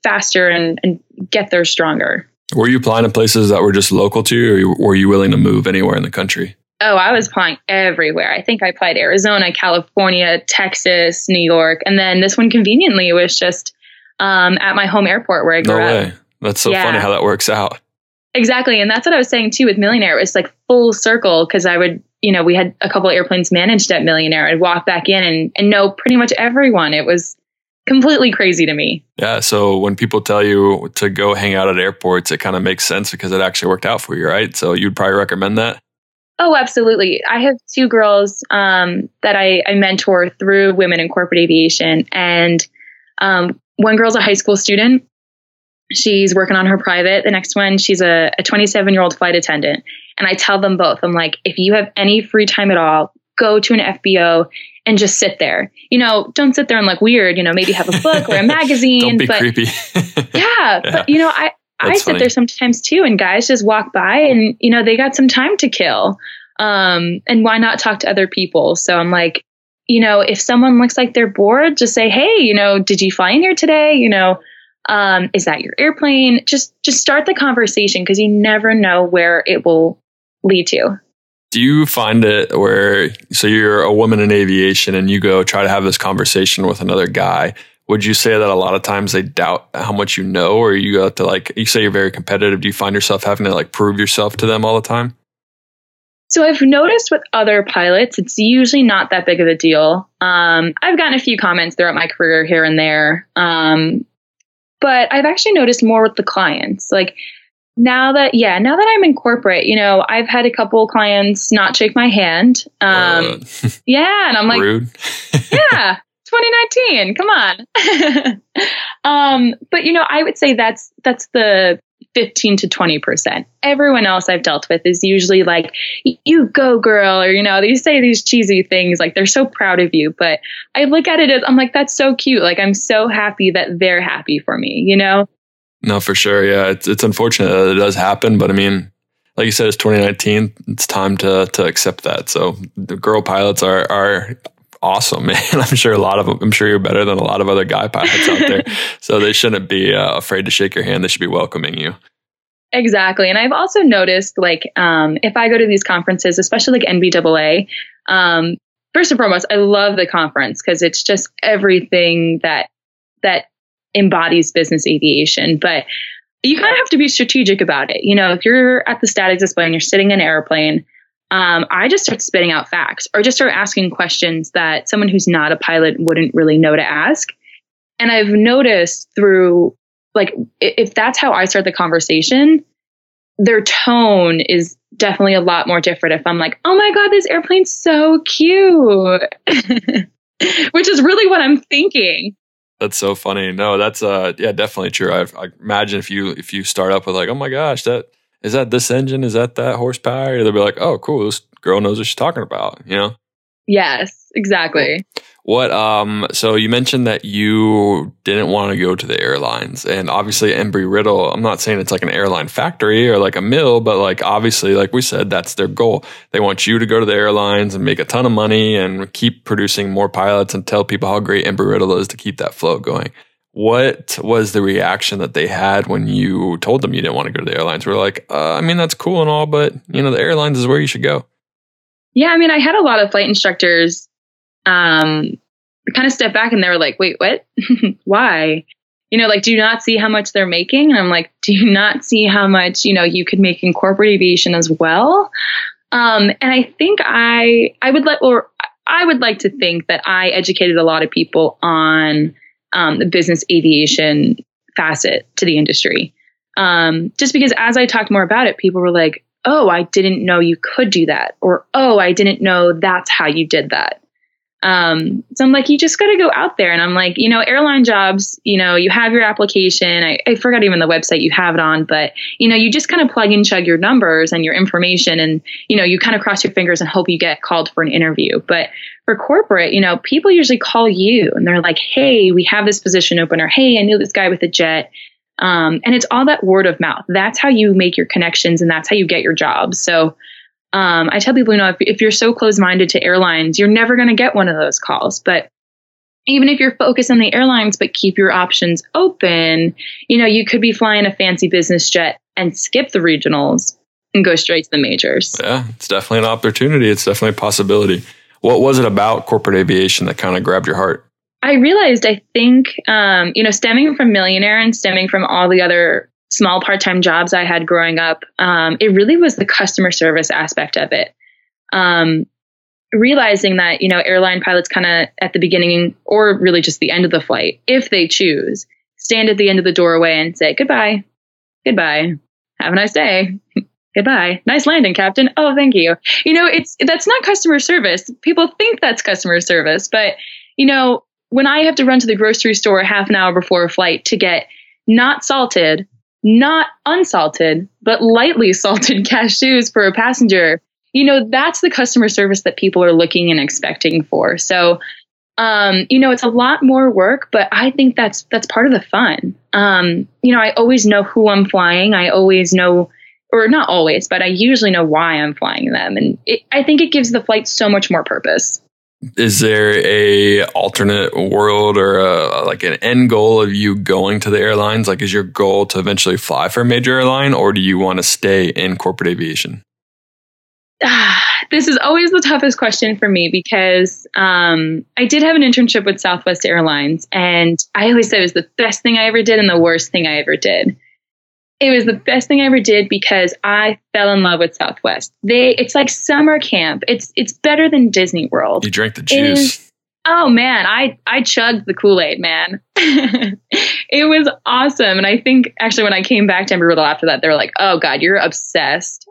faster and, and get there stronger? Were you applying to places that were just local to you, or were you willing to move anywhere in the country? Oh, I was applying everywhere. I think I applied Arizona, California, Texas, New York, and then this one conveniently was just um, at my home airport where I grew no up. That's so yeah. funny how that works out. Exactly, and that's what I was saying too with Million Air. It was like full circle because I would, you know, we had a couple airplanes managed at Million Air. I'd walk back in and, and know pretty much everyone. It was completely crazy to me. Yeah. So when people tell you to go hang out at airports, it kind of makes sense because it actually worked out for you, right? So you'd probably recommend that. Oh, absolutely. I have two girls um, that I, I, mentor through Women in Corporate Aviation. And um, one girl's a high school student. She's working on her private. The next one, she's a 27 year old flight attendant. And I tell them both, I'm like, if you have any free time at all, go to an FBO and just sit there. You know, don't sit there and look weird, you know, maybe have a book or a *laughs* magazine. don't be but, creepy. *laughs* yeah, yeah, *laughs* But you know, I I sit funny. there sometimes too, and guys just walk by and, you know, they got some time to kill. Um, and why not talk to other people? So I'm like, you know, if someone looks like they're bored, just say, hey, you know, did you fly in here today? You know, um, is that your airplane? Just just start the conversation because you never know where it will lead to. Do you find it where so you're a woman in aviation and you go try to have this conversation with another guy? Would you say that a lot of times they doubt how much you know, or you have to like you say you're very competitive? Do you find yourself having to like prove yourself to them all the time? So I've noticed with other pilots, it's usually not that big of a deal. Um, I've gotten a few comments throughout my career here and there, um, but I've actually noticed more with the clients. Like now that, yeah, now that I'm in corporate, you know, I've had a couple clients not shake my hand. Um, Uh, *laughs* yeah, and I'm like, rude. *laughs* yeah 2019 come on. *laughs* Um but you know i would say that's that's the 15 to 20 percent. Everyone else i've dealt with is usually like you go girl or you know they say these cheesy things like they're so proud of you but i look at it as i'm like that's so cute. Like i'm so happy that they're happy for me you know No, for sure. Yeah, it's it's unfortunate that it does happen, but I mean, like you said, it's 2019. It's time to to accept that. So the girl pilots are are awesome, *laughs* man. I'm sure a lot of them. I'm sure you're better than a lot of other guy pilots out there. *laughs* so they shouldn't be uh, afraid to shake your hand. They should be welcoming you. Exactly. And I've also noticed, like, um, if I go to these conferences, especially like NBAA, um, first and foremost, I love the conference because it's just everything that that embodies business aviation. But you kind of have to be strategic about it. You know, if you're at the static display and you're sitting in an airplane, um, I just start spitting out facts or just start asking questions that someone who's not a pilot wouldn't really know to ask. And I've noticed through like if that's how I start the conversation, their tone is definitely a lot more different if I'm like, "Oh my god, this airplane's so cute." *laughs* Which is really what I'm thinking. That's so funny. No, that's uh yeah, definitely true. I, I imagine if you if you start up with like, oh my gosh, that is that this engine? Is that that horsepower? They'll be like, oh, cool. This girl knows what she's talking about. You know. Yes, exactly. What um so you mentioned that you didn't want to go to the airlines and obviously Embry Riddle, I'm not saying it's like an airline factory or like a mill, but like obviously like we said that's their goal. They want you to go to the airlines and make a ton of money and keep producing more pilots and tell people how great Embry Riddle is to keep that flow going. What was the reaction that they had when you told them you didn't want to go to the airlines? We're like, uh, I mean that's cool and all, but you know the airlines is where you should go. Yeah, I mean, I had a lot of flight instructors um, kind of step back and they were like, wait, what? *laughs* Why? You know, like, do you not see how much they're making? And I'm like, do you not see how much, you know, you could make in corporate aviation as well? Um, and I think I, I would let, or I would like to think that I educated a lot of people on um, the business aviation facet to the industry. Um, just because as I talked more about it, people were like, oh, I didn't know you could do that. Or, oh, I didn't know that's how you did that. Um, so I'm like, you just got to go out there. And I'm like, you know, airline jobs, you know, you have your application. I, I forgot even the website you have it on, but, you know, you just kind of plug and chug your numbers and your information and, you know, you kind of cross your fingers and hope you get called for an interview. But for corporate, you know, people usually call you and they're like, hey, we have this position open, or hey, I knew this guy with a jet. Um, and it's all that word of mouth. That's how you make your connections and that's how you get your jobs. So um, I tell people, you know, if, if you're so close minded to airlines, you're never going to get one of those calls. But even if you're focused on the airlines, but keep your options open, you know, you could be flying a fancy business jet and skip the regionals and go straight to the majors. Yeah, it's definitely an opportunity. It's definitely a possibility. What was it about corporate aviation that kind of grabbed your heart? I realized, I think, um, you know, stemming from Million Air and stemming from all the other small part time jobs I had growing up, um, it really was the customer service aspect of it. Um, realizing that, you know, airline pilots kind of at the beginning or really just the end of the flight, if they choose, stand at the end of the doorway and say, goodbye, goodbye, have a nice day. Goodbye. Nice landing, Captain. Oh, thank you. You know, it's that's not customer service. People think that's customer service, but you know, when I have to run to the grocery store half an hour before a flight to get not salted, not unsalted, but lightly *laughs* salted cashews for a passenger, you know, that's the customer service that people are looking and expecting for. So um, you know, it's a lot more work, but I think that's that's part of the fun. Um, you know, I always know who I'm flying. I always know, or not always, but I usually know why I'm flying them, and it, I think it gives the flight so much more purpose. Is there a alternate world or a, like an end goal of you going to the airlines? Like, is your goal to eventually fly for a major airline, or do you want to stay in corporate aviation? *sighs* this is always the toughest question for me because um, I did have an internship with Southwest Airlines, and I always said it was the best thing I ever did and the worst thing I ever did. It was the best thing I ever did because I fell in love with Southwest. They, it's like summer camp. It's it's better than Disney World. You drank the juice. Is, oh man, I I chugged the Kool Aid, man. *laughs* it was awesome, and I think actually when I came back to Embry-Riddle after that, they were like, "Oh God, you're obsessed."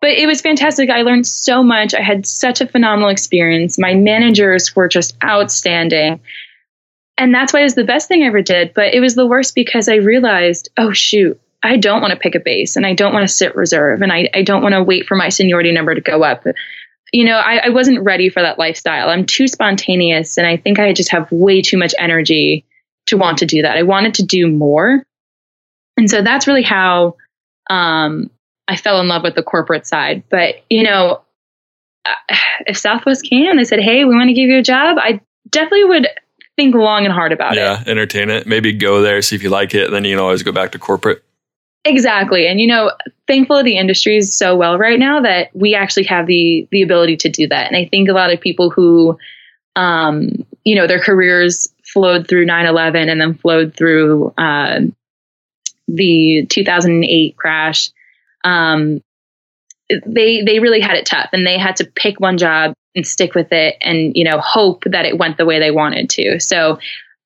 but it was fantastic. I learned so much. I had such a phenomenal experience. My managers were just outstanding. And that's why it was the best thing I ever did. But it was the worst because I realized, oh, shoot, I don't want to pick a base and I don't want to sit reserve and I, I don't want to wait for my seniority number to go up. You know, I, I wasn't ready for that lifestyle. I'm too spontaneous and I think I just have way too much energy to want to do that. I wanted to do more. And so that's really how um, I fell in love with the corporate side. But, you know, uh, if Southwest can, they said, hey, we want to give you a job, I definitely would think long and hard about yeah, it. Yeah, entertain it. Maybe go there, see if you like it, and then you can always go back to corporate. Exactly. And you know, thankfully the industry is so well right now that we actually have the the ability to do that. And I think a lot of people who um, you know, their careers flowed through 9/11 and then flowed through uh, the 2008 crash um, they they really had it tough, and they had to pick one job and stick with it, and you know hope that it went the way they wanted to. So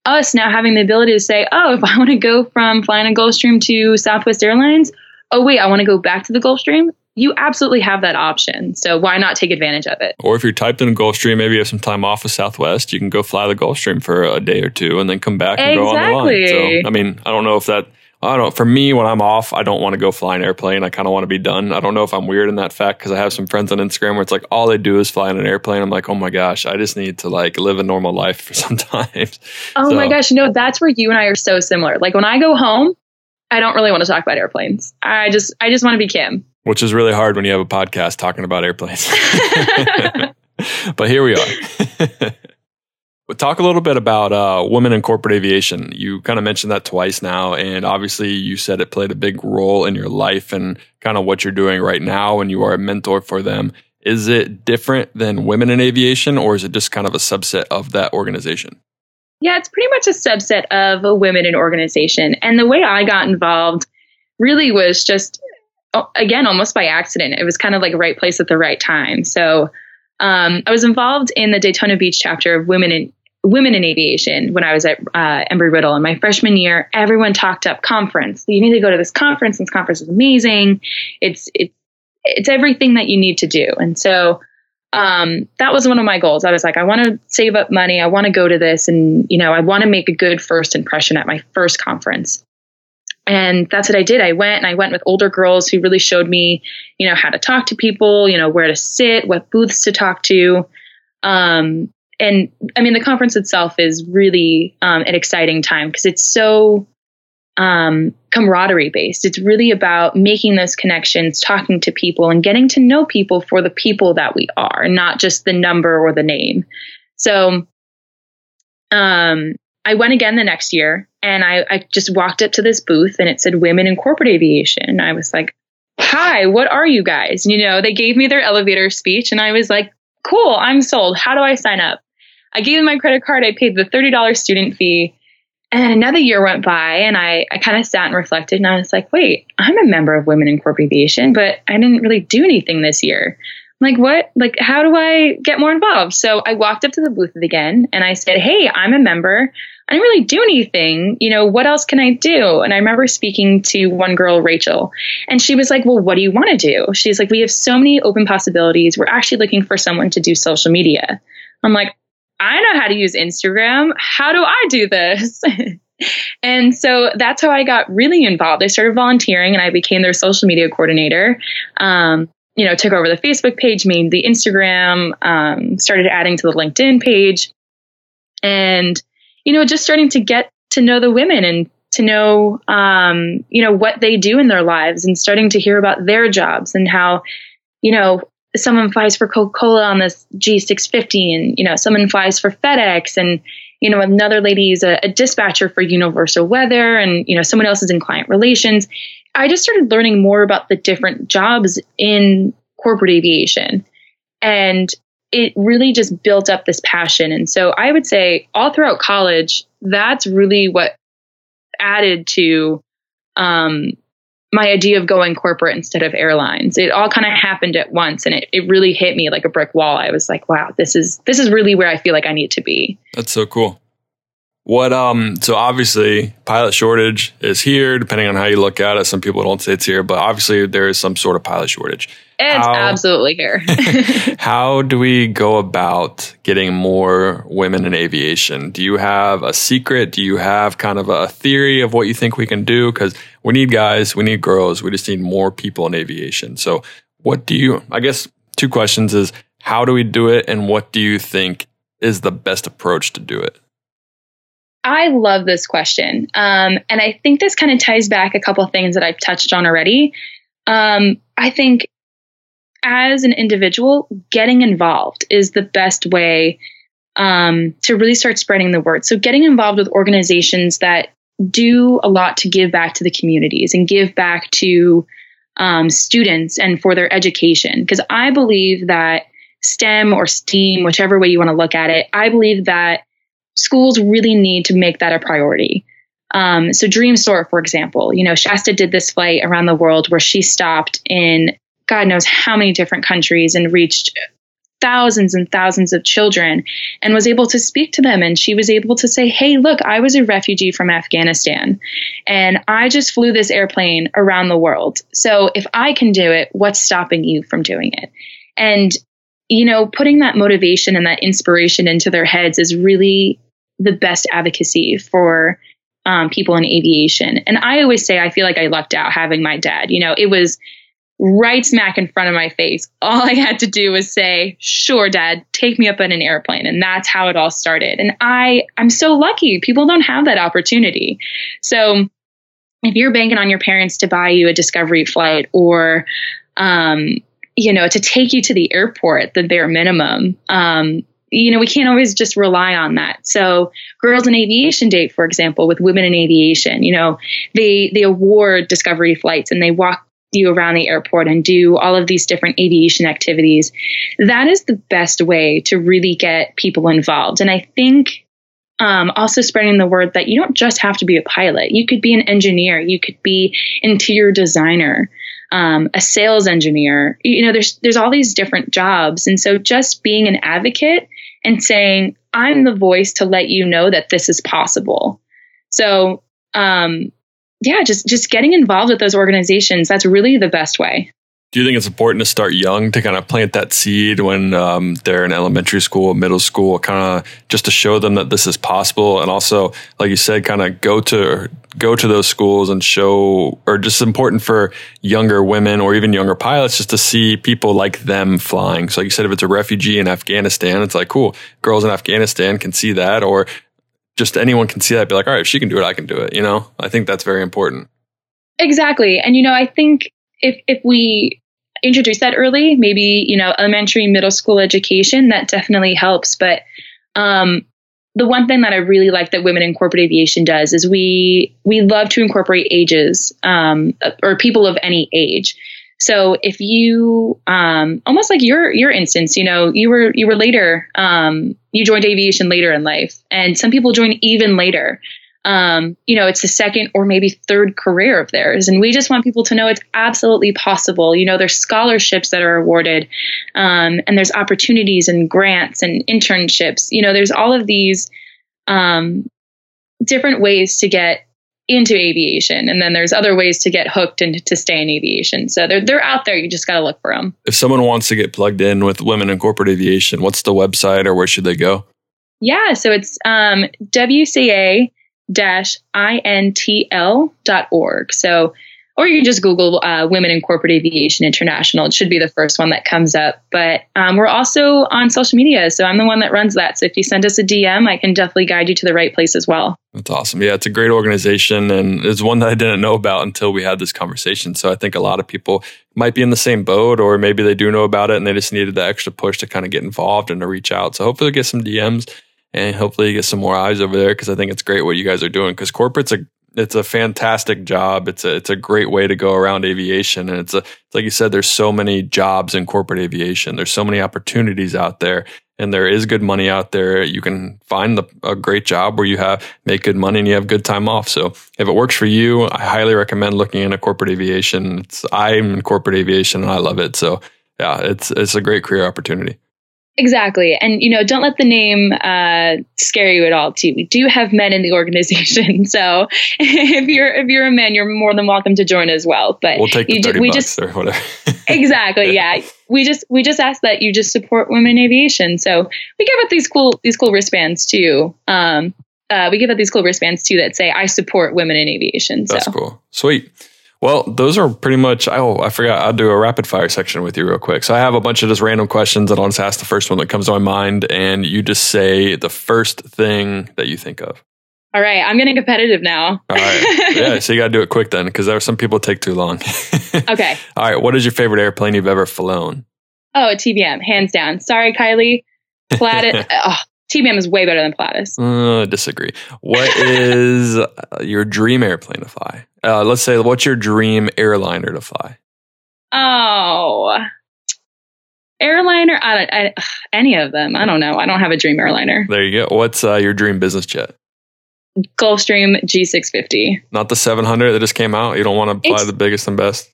us now having the ability to say, oh, if I *laughs* want to go from flying a Gulfstream to Southwest Airlines, oh wait, I want to go back to the Gulfstream. You absolutely have that option. So why not take advantage of it? Or if you're typed in a Gulfstream, maybe you have some time off with Southwest, you can go fly the Gulfstream for a day or two and then come back and exactly. go on the line. So I mean, I don't know if that I don't know. For me, when I'm off, I don't want to go fly an airplane. I kind of want to be done. I don't know if I'm weird in that fact because I have some friends on Instagram where it's like all they do is fly in an airplane. I'm like, oh my gosh, I just need to like live a normal life for *laughs* sometimes. Oh so. my gosh, no, that's where you and I are so similar. Like when I go home, I don't really want to talk about airplanes. I just, I just want to be Kim. Which is really hard when you have a podcast talking about airplanes. *laughs* *laughs* but here we are. Talk a little bit about uh, women in corporate aviation. You kind of mentioned that twice now, and obviously you said it played a big role in your life and kind of what you're doing right now, and you are a mentor for them. Is it different than women in aviation, or is it just kind of a subset of that organization? Yeah, it's pretty much a subset of a women in organization. And the way I got involved really was just, again, almost by accident. It was kind of like right place at the right time. So um, I was involved in the Daytona Beach chapter of Women in women in aviation when I was at uh, Embry Riddle in my freshman year. Everyone talked up conference. You need to go to this conference. This conference is amazing. It's it's it's everything that you need to do. And so um, that was one of my goals. I was like, I want to save up money. I want to go to this, and you know, I want to make a good first impression at my first conference. And that's what I did. I went and I went with older girls who really showed me, you know, how to talk to people, you know, where to sit, what booths to talk to. Um, and I mean, the conference itself is really um, an exciting time because it's so um, camaraderie based. It's really about making those connections, talking to people, and getting to know people for the people that we are, not just the number or the name. So, um, I went again the next year, and I, I just walked up to this booth, and it said "Women in Corporate Aviation." And I was like, "Hi, what are you guys?" You know, they gave me their elevator speech, and I was like, "Cool, I'm sold. How do I sign up?" I gave them my credit card. I paid the $30 student fee. And then another year went by and I, I kind of sat and reflected and I was like, wait, I'm a member of Women in Corporate Aviation, but I didn't really do anything this year. I'm like, what? Like, how do I get more involved? So I walked up to the booth again and I said, hey, I'm a member. I didn't really do anything. You know, what else can I do? And I remember speaking to one girl, Rachel, and she was like, well, what do you want to do? She's like, we have so many open possibilities. We're actually looking for someone to do social media. I'm like, I know how to use Instagram. How do I do this? *laughs* and so that's how I got really involved. I started volunteering and I became their social media coordinator. Um, you know, took over the Facebook page, made the Instagram, um, started adding to the LinkedIn page. and you know just starting to get to know the women and to know um, you know what they do in their lives and starting to hear about their jobs and how you know someone flies for coca-cola on this g650 and you know someone flies for fedex and you know another lady is a, a dispatcher for universal weather and you know someone else is in client relations. I just started learning more about the different jobs in corporate aviation. And it really just built up this passion. And so i would say all throughout college that's really what added to um, my idea of going corporate instead of airlines. It all kind of happened at once and it, it really hit me like a brick wall. I was like, wow, this is this is really where I feel like I need to be. That's so cool. What um so obviously pilot shortage is here depending on how you look at it. Some people don't say it's here, but obviously there is some sort of pilot shortage. It's how, absolutely here. *laughs* *laughs* how do we go about getting more women in aviation? Do you have a secret? Do you have kind of a theory of what you think we can do cuz we need guys, we need girls, we just need more people in aviation. So what do you I guess two questions is how do we do it and what do you think is the best approach to do it? I love this question. Um, and I think this kind of ties back a couple things that I've touched on already. Um, I think as an individual, getting involved is the best way um, to really start spreading the word. So, getting involved with organizations that do a lot to give back to the communities and give back to um, students and for their education. Because I believe that STEM or STEAM, whichever way you want to look at it, I believe that schools really need to make that a priority. Um, so Dream Soar, for example, you know, Shaesta did this flight around the world where she stopped in God knows how many different countries and reached thousands and thousands of children and was able to speak to them. And she was able to say, Hey, look, I was a refugee from Afghanistan and I just flew this airplane around the world. So if I can do it, what's stopping you from doing it? And you know, putting that motivation and that inspiration into their heads is really the best advocacy for um, people in aviation. And I always say I feel like I lucked out having my dad. You know, it was right smack in front of my face. All I had to do was say, "Sure, dad, take me up in an airplane." And that's how it all started. And I I'm so lucky. People don't have that opportunity. So if you're banking on your parents to buy you a discovery flight or um, you know, to take you to the airport, the bare minimum. Um, you know, we can't always just rely on that. So, Girls in Aviation Day, for example, with Women in Aviation, you know, they they award discovery flights and they walk you around the airport and do all of these different aviation activities. That is the best way to really get people involved. And I think um, also spreading the word that you don't just have to be a pilot. You could be an engineer. You could be interior designer um, a sales engineer. You know, there's there's all these different jobs, and so just being an advocate and saying I'm the voice to let you know that this is possible. So, um, yeah, just just getting involved with those organizations. That's really the best way do you think it's important to start young to kind of plant that seed when um, they're in elementary school, middle school, kind of just to show them that this is possible, and also, like you said, kind of go to go to those schools and show, or just important for younger women or even younger pilots just to see people like them flying. So, like you said, if it's a refugee in Afghanistan, it's like cool, girls in Afghanistan can see that, or just anyone can see that. Be like, all right, if she can do it, I can do it. You know, I think that's very important. Exactly, and you know, I think if if we introduce that early, maybe, you know, elementary, middle school education, that definitely helps. But um, the one thing that I really like that Women in Corporate Aviation does is we we love to incorporate ages um, or people of any age. So if you um, almost like your your instance, you know, you were you were later, um, you joined aviation later in life, and some people join even later um, you know, it's the second or maybe third career of theirs. And we just want people to know it's absolutely possible. You know, there's scholarships that are awarded, um, and there's opportunities and grants and internships. You know, there's all of these um, different ways to get into aviation and then there's other ways to get hooked and to stay in aviation so they're, they're out there you just got to look for them if someone wants to get plugged in with women in corporate aviation what's the website or where should they go yeah so it's um, wca intl.org. So or you can just Google uh, Women in Corporate Aviation International. It should be the first one that comes up. But um, we're also on social media. So I'm the one that runs that. So if you send us a DM, I can definitely guide you to the right place as well. That's awesome. Yeah, it's a great organization and it's one that I didn't know about until we had this conversation. So I think a lot of people might be in the same boat or maybe they do know about it and they just needed the extra push to kind of get involved and to reach out. So hopefully get some DMs and hopefully you get some more eyes over there because I think it's great what you guys are doing because corporate's a it's a fantastic job. It's a it's a great way to go around aviation, and it's a it's like you said. There's so many jobs in corporate aviation. There's so many opportunities out there, and there is good money out there. You can find the, a great job where you have make good money and you have good time off. So if it works for you, I highly recommend looking into corporate aviation. It's I'm in corporate aviation and I love it. So yeah, it's it's a great career opportunity. Exactly. And, you know, don't let the name uh, scare you at all, too. We do have men in the organization. *laughs* So if you're if you're a man, you're more than welcome to join as well. But we'll take the 30 we just, or whatever. *laughs* exactly. Yeah. We just we just ask that you just support women in aviation. So we give out these cool these cool wristbands too. Um, uh, we give out these cool wristbands too that say I support women in aviation. That's cool. Sweet. Well, those are pretty much. Oh, I forgot. I'll do a rapid fire section with you real quick. So I have a bunch of just random questions, and I'll just ask the first one that comes to my mind, and you just say the first thing that you think of. All right, I'm getting competitive now. All right, yeah. So you got to do it quick then, because there are some people take too long. *laughs* okay. All right. What is your favorite airplane you've ever flown? Oh, a TBM, hands down. Sorry, Kylie. Planet. *laughs* oh, TBM is way better than Pilatus. Uh, disagree. What *laughs* is uh, your dream airplane to fly? Uh, let's say, what's your dream airliner to fly? Oh, airliner. I don't. I, any of them. I don't know. I don't have a dream airliner. There you go. What's uh, your dream business jet? Gulfstream G650. Not the 700 that just came out. You don't want to fly it's, the biggest and best.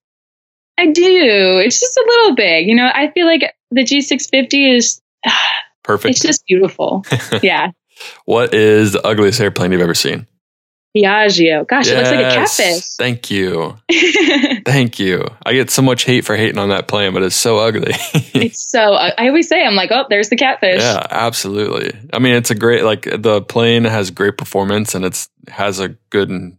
I do. It's just a little big. You know, I feel like the G650 is perfect. It's just beautiful. *laughs* yeah. What is the ugliest airplane you've ever seen? Piaggio. Gosh, yes, it looks like a catfish. Thank you. *laughs* Thank you. I get so much hate for hating on that plane, but it's so ugly. *laughs* it's so, I always say, I'm like, oh, there's the catfish. Yeah, absolutely. I mean, it's a great, like, the plane has great performance and it's has a good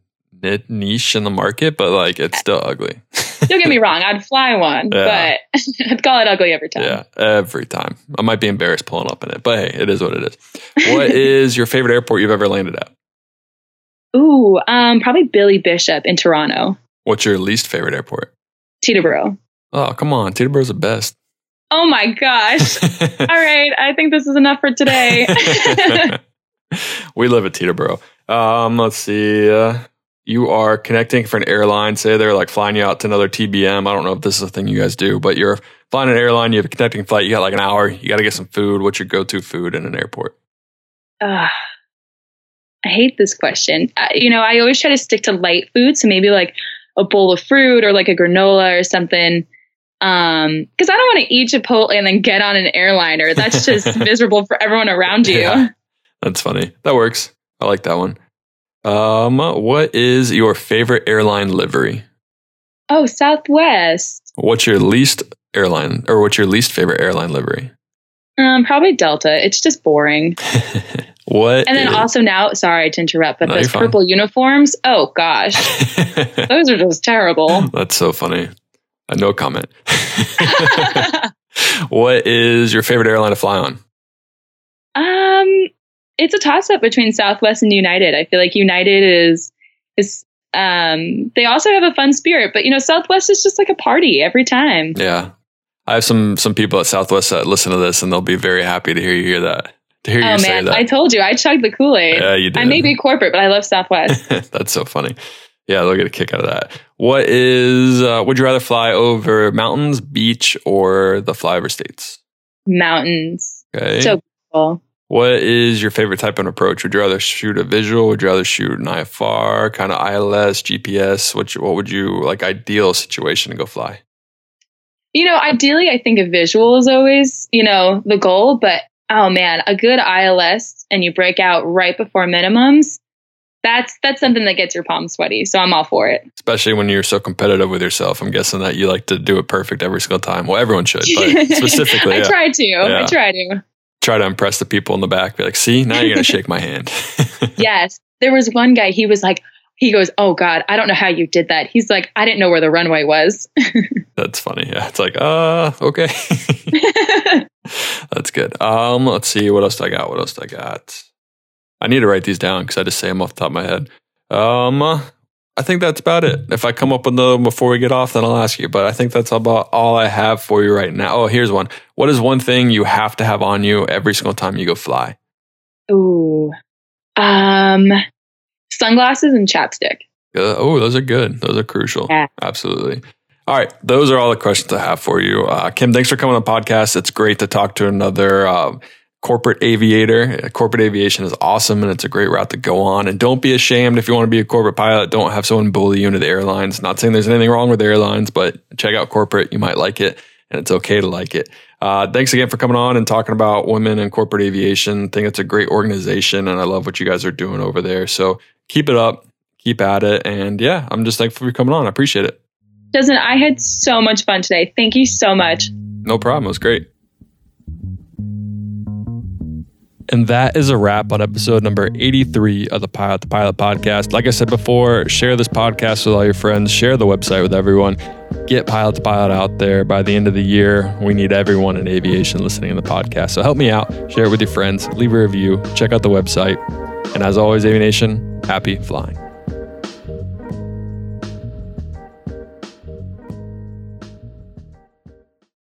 niche in the market, but like, it's still ugly. Don't get me wrong, I'd fly one, yeah. but *laughs* I'd call it ugly every time. Yeah, every time. I might be embarrassed pulling up in it, but hey, it is what it is. What *laughs* is your favorite airport you've ever landed at? Ooh, um, probably Billy Bishop in Toronto. What's your least favorite airport? Teterboro. Oh, come on. Teterboro's the best. Oh my gosh. *laughs* All right. I think this is enough for today. we live at Teterboro. Um, let's see. Uh, you are connecting for an airline. Say they're like flying you out to another TBM. I don't know if this is a thing you guys do, but you're flying an airline. You have a connecting flight. You got like an hour. You got to get some food. What's your go to food in an airport? Uh, I hate this question. Uh, you know, I always try to stick to light food. So maybe like a bowl of fruit or like a granola or something. Um, because I don't want to eat Chipotle and then get on an airliner. That's just *laughs* miserable for everyone around you. Yeah, that's funny. That works. I like that one. Um, what is your favorite airline livery? Oh, Southwest. What's your least airline or what's your least favorite airline livery? Um, probably Delta. It's just boring. *laughs* what? And then is... also now, sorry to interrupt, but no, those purple uniforms. Oh gosh, *laughs* those are just terrible. That's so funny. Uh, no comment. *laughs* what is your favorite airline to fly on? Um, it's a toss up between Southwest and United. I feel like United is is um they also have a fun spirit, but you know Southwest is just like a party every time. Yeah, I have some some people at Southwest that listen to this, and they'll be very happy to hear you hear that. To hear oh, you man, say that. I told you, I chugged the Kool Aid. Yeah, you did. I may be corporate, but I love Southwest. *laughs* That's so funny. Yeah, they'll get a kick out of that. What is? Uh, would you rather fly over mountains, beach, or the flyover states? Mountains. Okay. So cool. What is your favorite type of approach? Would you rather shoot a visual? Would you rather shoot an IFR, kind of ILS, GPS? What, what would you like ideal situation to go fly? You know, ideally, I think a visual is always, you know, the goal. But oh man, a good ILS and you break out right before minimums. That's that's something that gets your palms sweaty. So I'm all for it. Especially when you're so competitive with yourself. I'm guessing that you like to do it perfect every single time. Well, everyone should, but *laughs* specifically, I yeah. try to. Yeah. I try to. Try to impress the people in the back. Be like, see, now you're gonna shake my hand. *laughs* yes, there was one guy. He was like, he goes, "Oh God, I don't know how you did that." He's like, "I didn't know where the runway was." *laughs* That's funny. Yeah, it's like, uh, okay. *laughs* That's good. Um, let's see what else do I got. What else do I got? I need to write these down because I just say them off the top of my head. Um, I think that's about it. If I come up with them before we get off, then I'll ask you. But I think that's about all I have for you right now. Oh, here's one. What is one thing you have to have on you every single time you go fly? Ooh, um, sunglasses and chapstick. Uh, oh, those are good. Those are crucial. Yeah. Absolutely. All right. Those are all the questions I have for you. Uh, Kim, thanks for coming on the podcast. It's great to talk to another uh, corporate aviator. Corporate aviation is awesome and it's a great route to go on. And don't be ashamed if you want to be a corporate pilot. Don't have someone bully you into the airlines. Not saying there's anything wrong with airlines, but check out corporate. You might like it and it's okay to like it. Uh, thanks again for coming on and talking about women in corporate aviation. I think it's a great organization and I love what you guys are doing over there. So keep it up, keep at it. And yeah, I'm just thankful for coming on. I appreciate it. Justin, I had so much fun today. Thank you so much. No problem. It was great. And that is a wrap on episode number 83 of the Pilot to Pilot podcast. Like I said before, share this podcast with all your friends, share the website with everyone. Get Pilot to Pilot out there by the end of the year. We need everyone in aviation listening to the podcast. So help me out, share it with your friends, leave a review, check out the website. And as always, Aviation, happy flying.